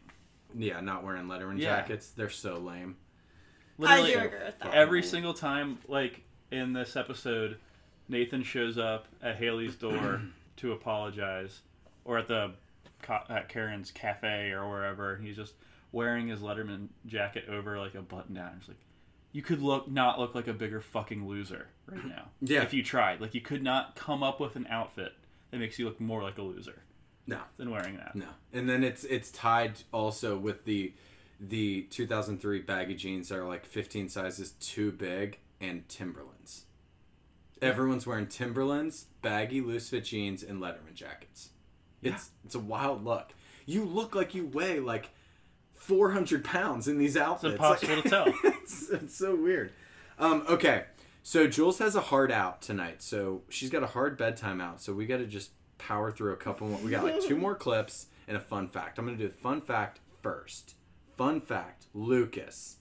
Yeah, not wearing Letterman
Yeah.
jackets. They're so lame.
Literally,
do agree with that.
Every single time, like in this episode, Nathan shows up at Haley's door to apologize, or at the at Karen's cafe or wherever. He's just wearing his Letterman jacket over like a button down. It's like you could look not look like a bigger fucking loser right now.
Yeah.
If you tried, like you could not come up with an outfit that makes you look more like a loser
No,
than wearing that.
no. And then it's it's tied also with the the 2003 baggy jeans that are like 15 sizes too big and Timberlands. Everyone's wearing Timberlands, baggy loose fit jeans, and Letterman jackets. It's it's a wild look. You look like you weigh like 400 pounds in these outfits.
impossible
Like-
to tell.
it's, it's so weird. Um, okay, so Jules has a hard out tonight. So she's got a hard bedtime out. So we got to just power through a couple more. We got like two more clips and a fun fact. I'm going to do the fun fact first. Fun fact Lucas.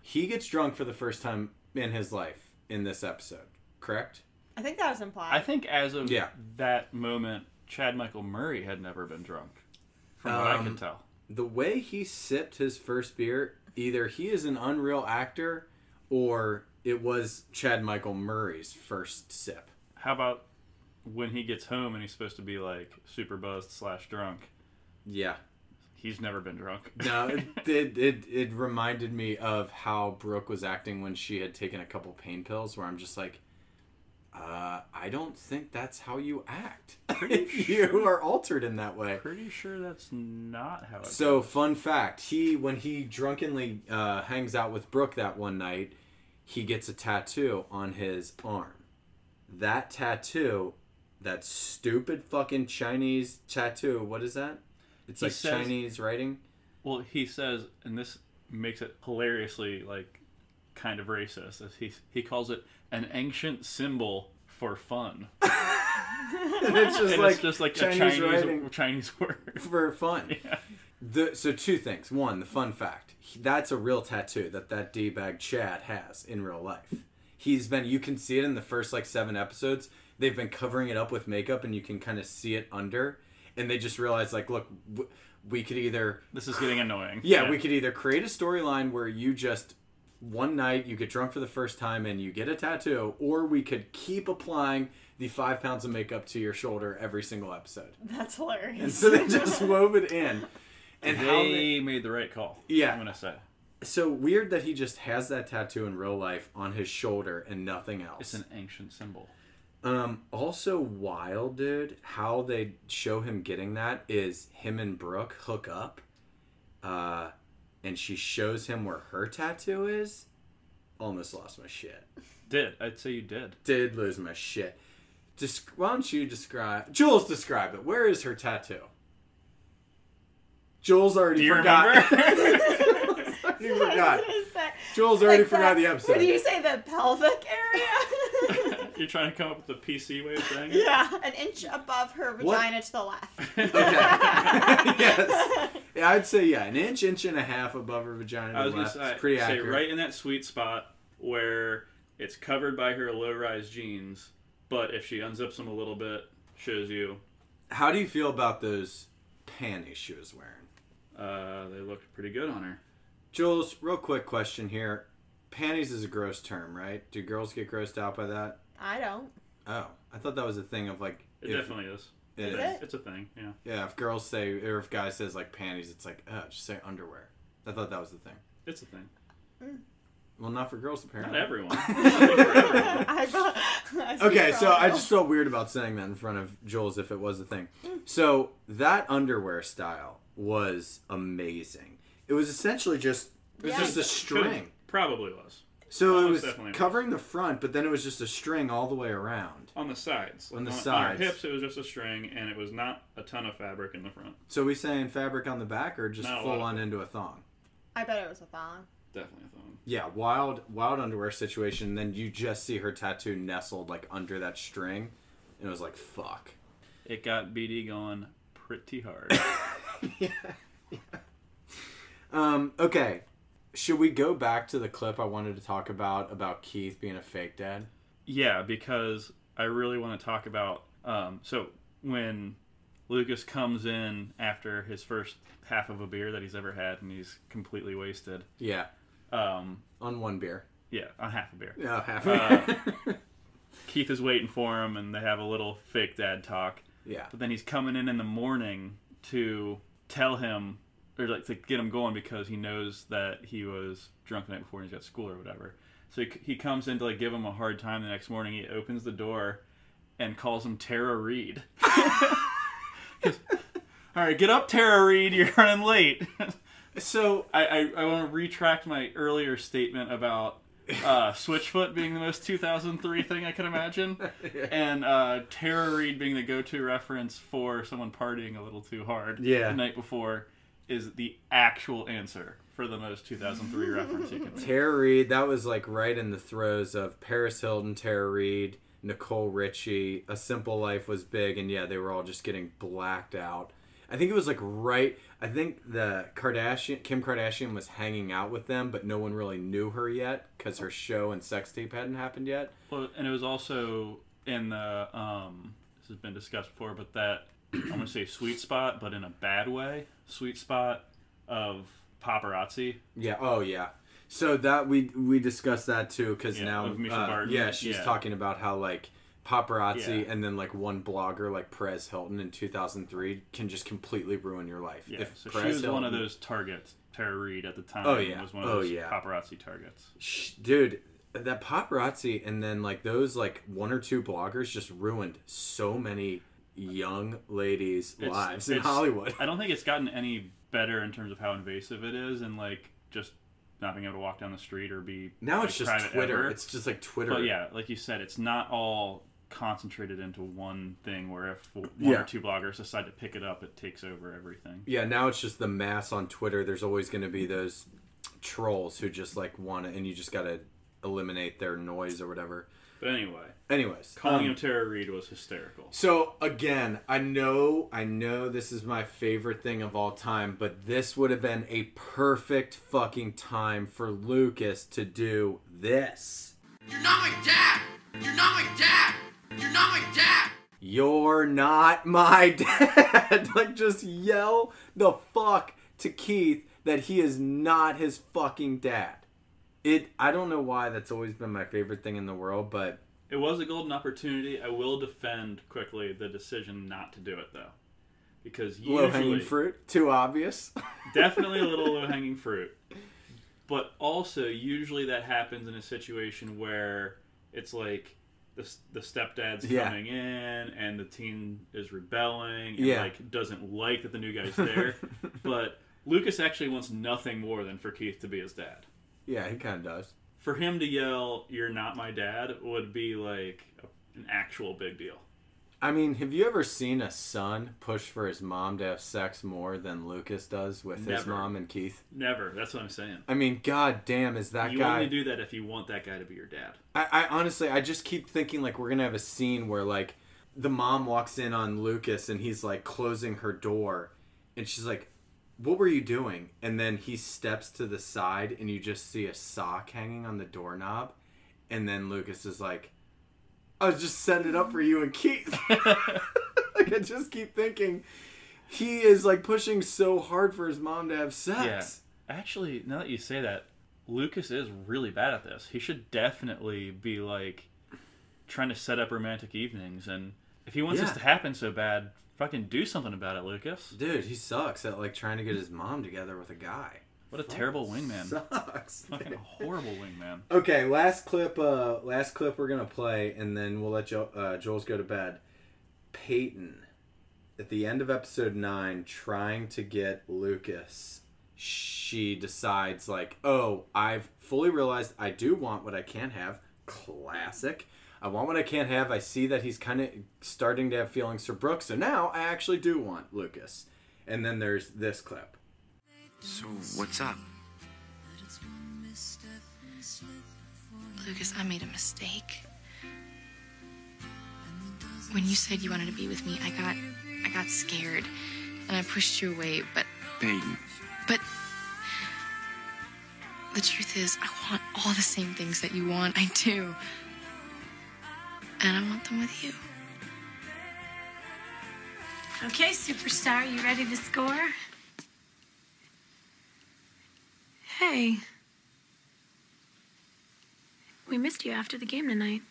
He gets drunk for the first time in his life in this episode, correct?
I think that was implied.
I think as of
Yeah.
that moment, Chad Michael Murray had never been drunk, from what I
Um,
can tell.
the way he sipped his first beer, either he is an unreal actor or it was Chad Michael Murray's first sip.
How about when he gets home and he's supposed to be like super buzzed slash drunk?
Yeah.
He's never been drunk.
No, it, it, it, it reminded me of how Brooke was acting when she had taken a couple pain pills, where I'm just like, uh, I don't think that's how you act. if you are altered in that way.
Pretty sure that's not how it
So, fun fact: he when he drunkenly uh, hangs out with Brooke that one night, he gets a tattoo on his arm. That tattoo, that stupid fucking Chinese tattoo. What is that? It's
He
like
says-
Chinese writing.
Well, he says, and this makes it hilariously like kind of racist. As he he calls it an ancient symbol for fun.
and it's just
And
like
it's just like
Chinese,
a Chinese Chinese word.
for fun. The, so two things. One, the fun fact. That's a real tattoo that that d bag Chad has in real life. He's been. You can see it in the first like seven episodes. They've been covering it up with makeup, and you can kind of see it under. And they just realized, like, look, we could either
This is getting annoying.
yeah, we could either create a storyline where you just one night you get drunk for the first time and you get a tattoo, or we could keep applying the five pounds of makeup to your shoulder every single episode.
That's hilarious.
And so they just wove it in. And
they,
how they,
made the right call.
Yeah.
I'm gonna say
so weird that he just has that tattoo in real life on his shoulder and nothing else.
it's an ancient symbol.
Um, also wild, dude. How they show him getting that is him and Brooke hook up, uh, and she shows him where her tattoo is. Almost lost my shit.
Did I'd say you did?
Did lose my shit. Desc- why don't you describe? Jules, describe it. Where is her tattoo? Jules already
Do you
forgot.
remember?
already forgot. Jules already
like
forgot
the-
the episode.
What do you say, the pelvic area?
You're trying to come up with the PC way of saying it.
yeah, an inch above her
What?
vagina to the left.
Okay. yes. Yeah, I'd say yeah, an inch, inch and a half above her vagina. To
I was
the
gonna
left.
say,
It's pretty
say
accurate.
right in that sweet spot where it's covered by her low-rise jeans, but if she unzips them a little bit, shows you.
How do you feel about those panties she was wearing?
Uh, they looked pretty good on her.
Jules, real quick question here. Panties is a gross term, right? Do girls get grossed out by that?
I don't.
Oh, I thought that was a thing of like.
It
if-
definitely is.
It
Is
is.
it?
It's a thing. Yeah.
Yeah, if girls say or if guys says like panties, it's like oh, just say underwear. I thought that was the thing.
It's a thing. Mm.
Well, not for girls apparently.
Not everyone.
I thought- I speak
Okay, so I just felt weird about saying that in front of Jules if it was a thing. Mm. So that underwear style was amazing. It was essentially just it was
Yeah.
just a string.
Probably was.
So it was
definitely
covering the front, but then it was just a string all the way around.
On the sides.
On the
on,
sides.
her hips, it was just a string, and it was not a ton of fabric in the front.
So we saying fabric on the back or just
Not a
full
of
on
it.
into a thong?
I bet it was a thong.
Definitely a thong.
Yeah, wild wild underwear situation. Then you just see her tattoo nestled like under that string, and it was like fuck.
It got BD going pretty hard.
Um, okay, Should we go back to the clip I wanted to talk about about Keith being a fake dad?
Yeah, because I really want to talk about. Um, so when Lucas comes in after his first half of a beer that he's ever had, and he's completely wasted.
Yeah,
Um,
on one beer.
yeah, on half a beer.
Yeah, half.
Uh, Keith is waiting for him, and they have a little fake dad talk.
yeah.
But then he's coming in in the morning to tell him, or like to get him going because he knows that he was drunk the night before and he's got school or whatever. So he, he comes in to like give him a hard time the next morning. He opens the door and calls him Tara Reid. All right, get up, Tara Reid. You're running late.
So
I, I, I want to retract my earlier statement about uh, Switchfoot being the most 2003 thing I could imagine, and uh, Tara Reid being the go-to reference for someone partying a little too hard
Yeah.
the night before is the actual answer for the most 2003 reference you can make.
Tara Reid, that was like right in the throes of Paris Hilton, Tara Reid, Nicole Richie. A Simple Life was big, and yeah, they were all just getting blacked out. I think it was like right. I think the Kardashian, Kim Kardashian, was hanging out with them, but no one really knew her yet because her show and sex tape hadn't happened yet.
Well, and it was also in the um, this has been discussed before, but that I'm gonna say sweet spot, but in a bad way, sweet spot of paparazzi.
Yeah. Oh yeah. So that we we discussed that too because
Yeah,
now uh, yeah she's
Yeah.
talking about how like paparazzi
Yeah.
and then like one blogger like Perez Hilton in 2003 can just completely ruin your life.
Yeah,
If
so
Perez
she was one of those targets. Tara Reid at the time
Oh, yeah.
was one of
Oh,
those
yeah.
paparazzi targets.
Sh- dude that paparazzi and then like those like one or two bloggers just ruined so many young ladies
It's-
lives in Hollywood.
I don't think it's gotten any better in terms of how invasive it is, and like just not being able to walk down the street or be
Now
like,
it's just Twitter.
ever.
It's just like Twitter.
But yeah, like you said, it's not all concentrated into one thing. Where if one
Yeah.
or two bloggers decide to pick it up, it takes over everything.
Yeah, now it's just the mass on Twitter. There's always going to be those trolls who just like want to, and you just got to eliminate their noise or whatever.
But anyway,
Anyways,
calling
um,
him Tara Reid was hysterical.
So again, I know, I know this is my favorite thing of all time, but this would have been a perfect fucking time for Lucas to do this.
You're not my dad! You're not my dad! You're not my dad!
You're not my dad. like, just yell the fuck to Keith that he is not his fucking dad. It. I don't know why that's always been my favorite thing in the world, but
It was a golden opportunity. I will defend quickly the decision not to do it though, because
low hanging fruit, too obvious.
definitely a little low hanging fruit. But also, usually that happens in a situation where it's like the, the stepdad's
Yeah.
coming in and the teen is rebelling and
Yeah.
like doesn't like that the new guy's there. but Lucas actually wants nothing more than for Keith to be his dad.
Yeah, he kind of does.
For him to yell, "You're not my dad," would be like a, an actual big deal.
I mean, have you ever seen a son push for his mom to have sex more than Lucas does with his mom and Keith?
Never. That's what I'm saying.
I mean, god damn, is that guy.
you
guy?
only do that if you want that guy to be your dad.
I, I honestly, I just keep thinking like we're gonna have a scene where like the mom walks in on Lucas and he's like closing her door, and she's like, "What were you doing?" And then he steps to the side, and you just see a sock hanging on the doorknob, and then Lucas is like, "I was just setting it up for you and Keith." like I just keep thinking. He is like pushing so hard for his mom to have sex.
Yeah. Actually, now that you say that, Lucas is really bad at this. He should definitely be like trying to set up romantic evenings and if he wants
Yeah.
this to happen so bad, fucking do something about it, Lucas.
Dude, he sucks at like trying to get his mom together with a guy.
What a terrible wingman.
Sucks.
Fucking horrible wingman.
Okay, last clip. Uh, last clip we're gonna play, and then we'll let jo- uh, Jules go to bed. Peyton, at the end of episode nine, trying to get Lucas, she decides like, "Oh, I've fully realized I do want what I can't have." Classic. I want what I can't have. I see that he's kind of starting to have feelings for Brooke, so now I actually do want Lucas. And then there's this clip.
So, what's up?
Lucas, I made a mistake. When you said you wanted to be with me, I got I got scared and I pushed you away, but
Peyton.
but
The truth is, I want all the same things that you want. I do. And I want them with you.
Okay, superstar, you ready to score? Hey. We missed you after the game tonight.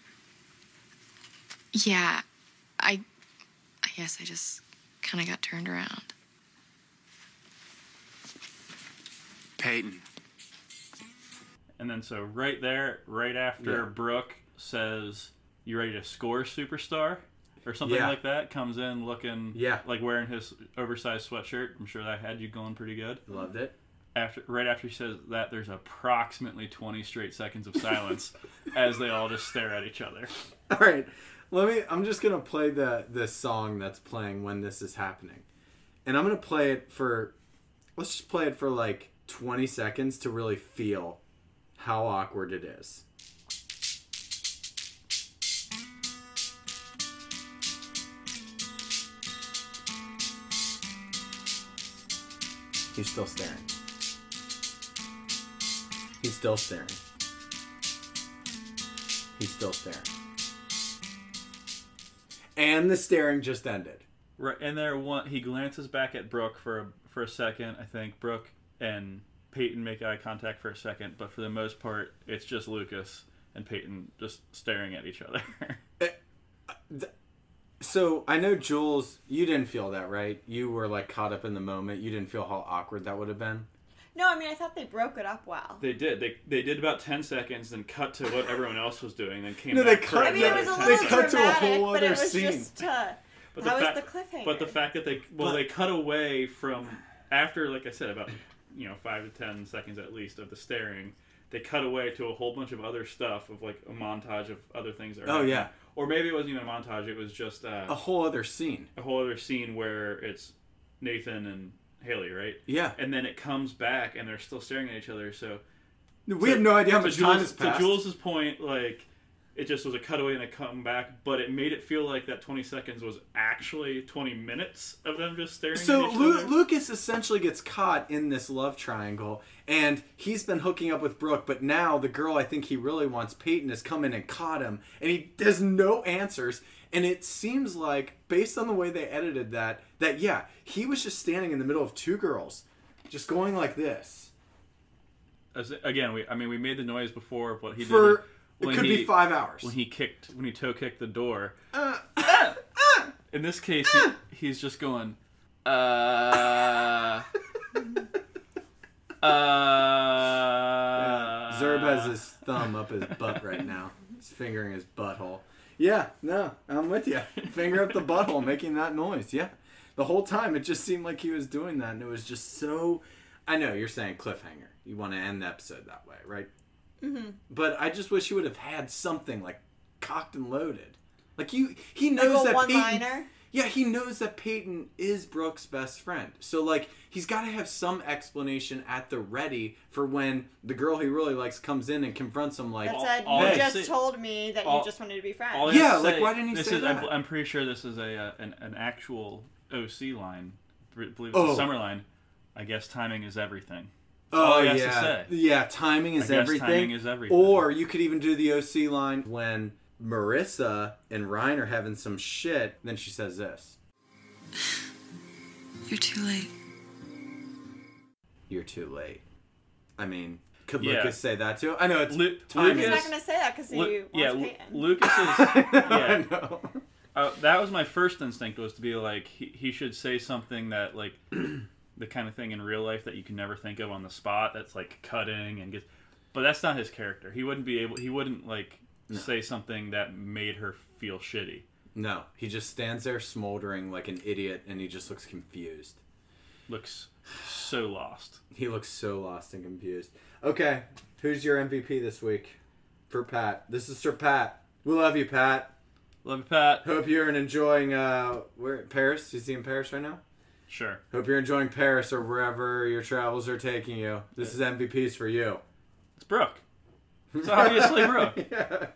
Yeah, I. I guess I just kind of got turned around.
Peyton.
And then so right there, right after
Yeah.
Brooke says, "You ready to score, superstar?" or something
Yeah.
like that, comes in looking
Yeah.
like wearing his oversized sweatshirt. I'm sure that had you going pretty good.
Loved it.
After right after he says that, there's approximately 20 straight seconds of silence as they all just stare at each other.
All right, let me. I'm just gonna play the the song that's playing when this is happening, and I'm gonna play it for. Let's just play it for like 20 seconds to really feel how awkward it is. He's still staring. He's still staring. He's still staring. And the staring just ended.
Right, and there one he glances back at Brooke for a, for a second. I think Brooke and Peyton make eye contact for a second, but for the most part, it's just Lucas and Peyton just staring at each other.
Eh, uh, So I know Jules, you didn't feel that, right? You were like caught up in the moment. You didn't feel how awkward that would have been.
No, I mean I thought they broke it up well.
they did. They they did about ten seconds, then cut to what everyone else was doing, then came
No, they
back.
cut-
for
I mean, it
another
was a
10
little
cut to a
dramatic,
whole
but
other
it was
scene.
just uh,
But
that
the
was
fact,
the cliffhanger.
But the fact that they well,
But-
they cut away from after, like I said, about you know five to ten seconds at least of the staring. They cut away to a whole bunch of other stuff of like a montage of other things. That are
Oh,
happening.
yeah.
Or maybe it wasn't even a montage. It was just uh,
A whole other scene.
a whole other scene where it's Nathan and Haley, right?
Yeah.
And then it comes back and they're still staring at each other. So
We have no idea how
to
much
Jules,
time has passed.
To Jules's point, like it just was a cutaway and a comeback, but it made it feel like that 20 seconds was actually 20 minutes of them just staring
So
at each
Lu-
other.
Lucas essentially gets caught in this love triangle, and he's been hooking up with Brooke, but now the girl I think he really wants, Peyton, has come in and caught him, and he has no answers. And it seems like, based on the way they edited that, that yeah, he was just standing in the middle of two girls, just going like this.
As, again, we I mean we made the noise before of what he
For-
did.
It could be five hours.
When he kicked, when he toe kicked the door.
Uh,
In this case, he, he's just going. Uh. Uh.
Zerb has his thumb up his butt right now. He's fingering his butthole. Yeah, no, I'm with you. Finger up the butthole, making that noise. Yeah, the whole time it just seemed like he was doing that, and it was just so. I know you're saying cliffhanger. You want to end the episode that way, right?
Mm-hmm.
But I just wish he would have had something like cocked and loaded. Like you, he
Like
knows
a
that Peyton.
one-liner?
Yeah, he knows that Peyton is Brooke's best friend. So like he's got to have some explanation at the ready for when the girl he really likes comes in and confronts him like,
That said,
all
you
I
just
say-
told me that
all-
you just wanted to be friends.
All
Yeah,
have
like,
say-
why didn't he
this
say
is, I'm,
that?
I'm pretty sure this is a uh, an, an actual OC line. I believe it's
Oh.
a summer line. I guess timing is everything.
Oh
All he has to
yeah,
say.
yeah. Timing is
I guess
everything.
timing is everything.
Or you could even do the OC line when Marissa and Ryan are having some shit. Then she says this:
You're too late.
"You're too late." I mean, could
Yeah.
Lucas say that too? I know it's
Lu-
timing.
He's
Lucas-
not going to say that because he
Lu-
wants
yeah, Lu-
Peyton.
Lucas is.
I know.
uh, that was my first instinct was to be like he, he should say something that like the kind of thing in real life that you can never think of on the spot that's like cutting and gets but that's not his character he wouldn't be able he wouldn't like say something that made her feel shitty
No, he just stands there smoldering like an idiot, and he just looks confused.
looks so lost
He looks so lost and confused. Okay, who's your MVP this week for Pat? This is Sir Pat. We love you, Pat.
love you pat
Hope you're enjoying uh where Paris. Is he in Paris right now?
Sure
Hope you're enjoying Paris or wherever your travels are taking you. This is MVPs for you.
it's brooke it's obviously brooke
yeah.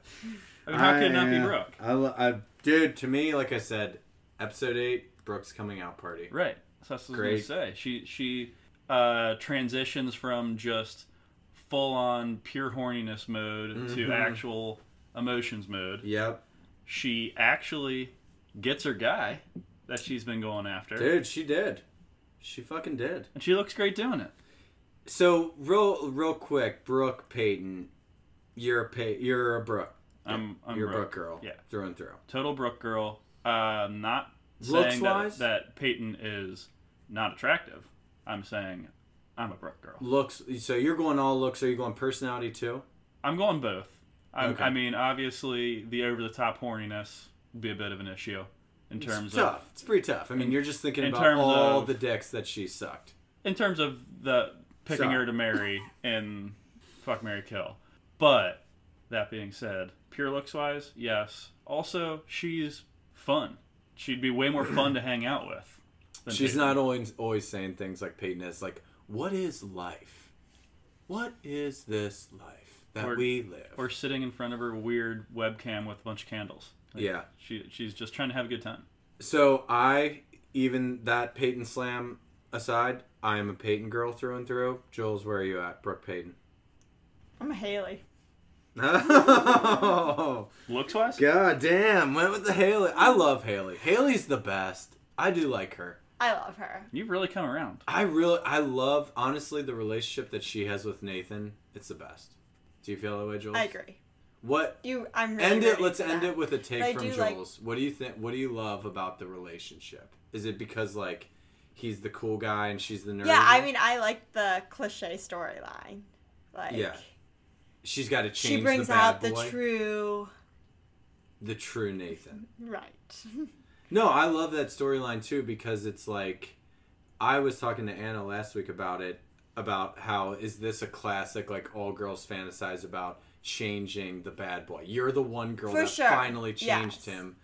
I mean, how could it not be
uh,
Brooke?
I, lo- I, dude, to me, like I said, episode eight, Brooke's coming out party.
Right. So that's what I was gonna say. She she uh, transitions from just full on pure horniness mode to
Mhm.
actual emotions mode.
Yep.
She actually gets her guy that she's been going after.
Dude, she did. She fucking did.
And she looks great doing it.
So real real quick, Brooke Peyton, you're a pay, you're a Brooke.
I'm, I'm
you're a
Brooke.
Brooke girl.
Yeah.
Through and through.
Total Brooke girl. Uh, not
Looks
saying that,
wise?
that Peyton is not attractive. I'm saying I'm a Brooke girl.
Looks so you're going all looks, are you going personality too?
I'm going both. I'm,
Okay.
I mean, obviously, the over the top horniness would be a bit of an issue in terms
it's
of
tough. It's pretty tough. I mean, you're just thinking
in
about
terms
all
of-
the dicks that she sucked.
in terms of the picking
Sorry.
her to marry and fuck marry Kill. But that being said, pure looks wise, yes. Also, she's fun. She'd be way more fun to hang out with. than
She's
Peyton.
not always always saying things like Peyton is like, "What is life? What is this life that
Or-
we live?"
Or sitting in front of her weird webcam with a bunch of candles. Like,
Yeah.
She she's just trying to have a good time.
So I even that Peyton slam aside, I am a Peyton girl through and through. Jules, where are you at, Brooke Peyton?
I'm a Haley.
Oh,
looks wise.
God damn, went with the Haley. I love Haley. Haley's the best. I do like her.
I love her.
You've really come around.
I really, I love honestly the relationship that she has with Nathan. It's the best. Do you feel that way, Jules?
I agree.
What?
You, I'm really
end it. Let's end
that.
it with a take
I
from Jules.
like-
What do you think? What do you love about the relationship? Is it because like he's the cool guy and she's the nerd?
Yeah, I mean, I like the cliche storyline. Like,
yeah. She's got to change
she brings
the
out the true.
the true Nathan.
Right.
No, I love that storyline too because it's like I was talking to Anna last week about it about how is this a classic like all girls fantasize about changing the bad boy. You're the one girl
For
that
sure.
finally changed
Yes.
him.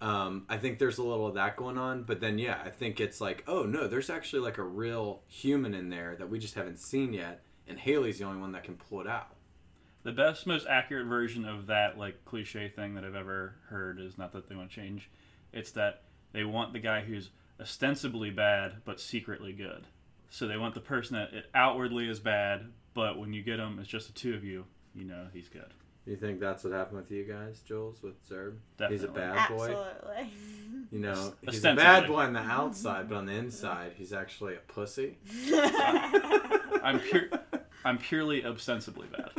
Um, I think there's a little of that going on, but then yeah, I think it's like, oh no, there's actually like a real human in there that we just haven't seen yet, and Haley's the only one that can pull it out.
The best, most accurate version of that like cliche thing that I've ever heard is not that they want to change. It's that they want the guy who's ostensibly bad but secretly good. So they want the person that it outwardly is bad, but when you get them, it's just the two of you. You know he's good.
You think that's what happened with you guys, Jules, with Zerb? He's a bad boy.
Absolutely.
You know, he's a bad boy on the outside, but on the inside, he's actually a pussy.
I'm pure. I'm purely ostensibly bad.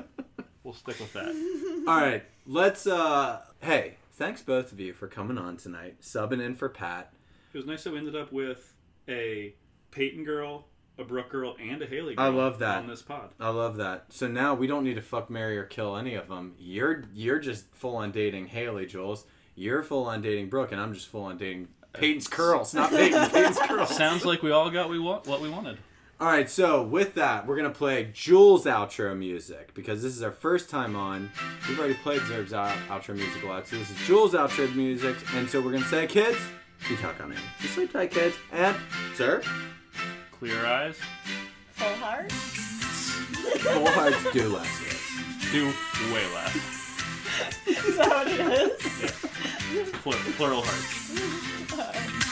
We'll stick with that.
All right, let's. uh Hey, thanks both of you for coming on tonight, subbing in for Pat.
It was nice that we ended up with a Peyton girl, a Brooke girl, and a Haley girl
I love that
on this pod.
I love that. So now we don't need to fuck, marry, or kill any of them. You're you're just full on dating Haley, Jules. You're full on dating Brooke, and I'm just full on dating uh, Peyton's curls, not Peyton. Peyton's curls.
Sounds like we all got we want what we wanted.
All right, so with that, we're gonna play Jules' outro music because this is our first time on. We've already played Zerb's out- outro music a lot, so this is Jules' outro music, and so we're gonna say, kids, you talk on it. You sleep tight, kids, and Zerb,
Clear eyes,
Full heart.
full hearts do less. Yes.
do way less.
Is that what it is?
Plural, plural hearts.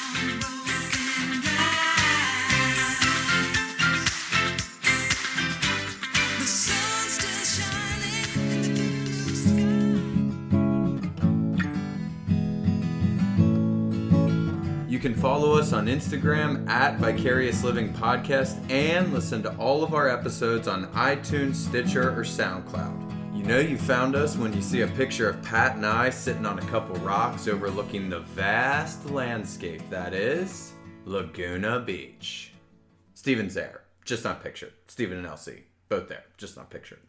can follow us on Instagram at Vicarious Living Podcast and listen to all of our episodes on iTunes, Stitcher, or SoundCloud. You know you found us when you see a picture of Pat and I sitting on a couple rocks overlooking the vast landscape that is Laguna Beach. Steven's there, just not pictured. Steven and Elsie, both there, just not pictured.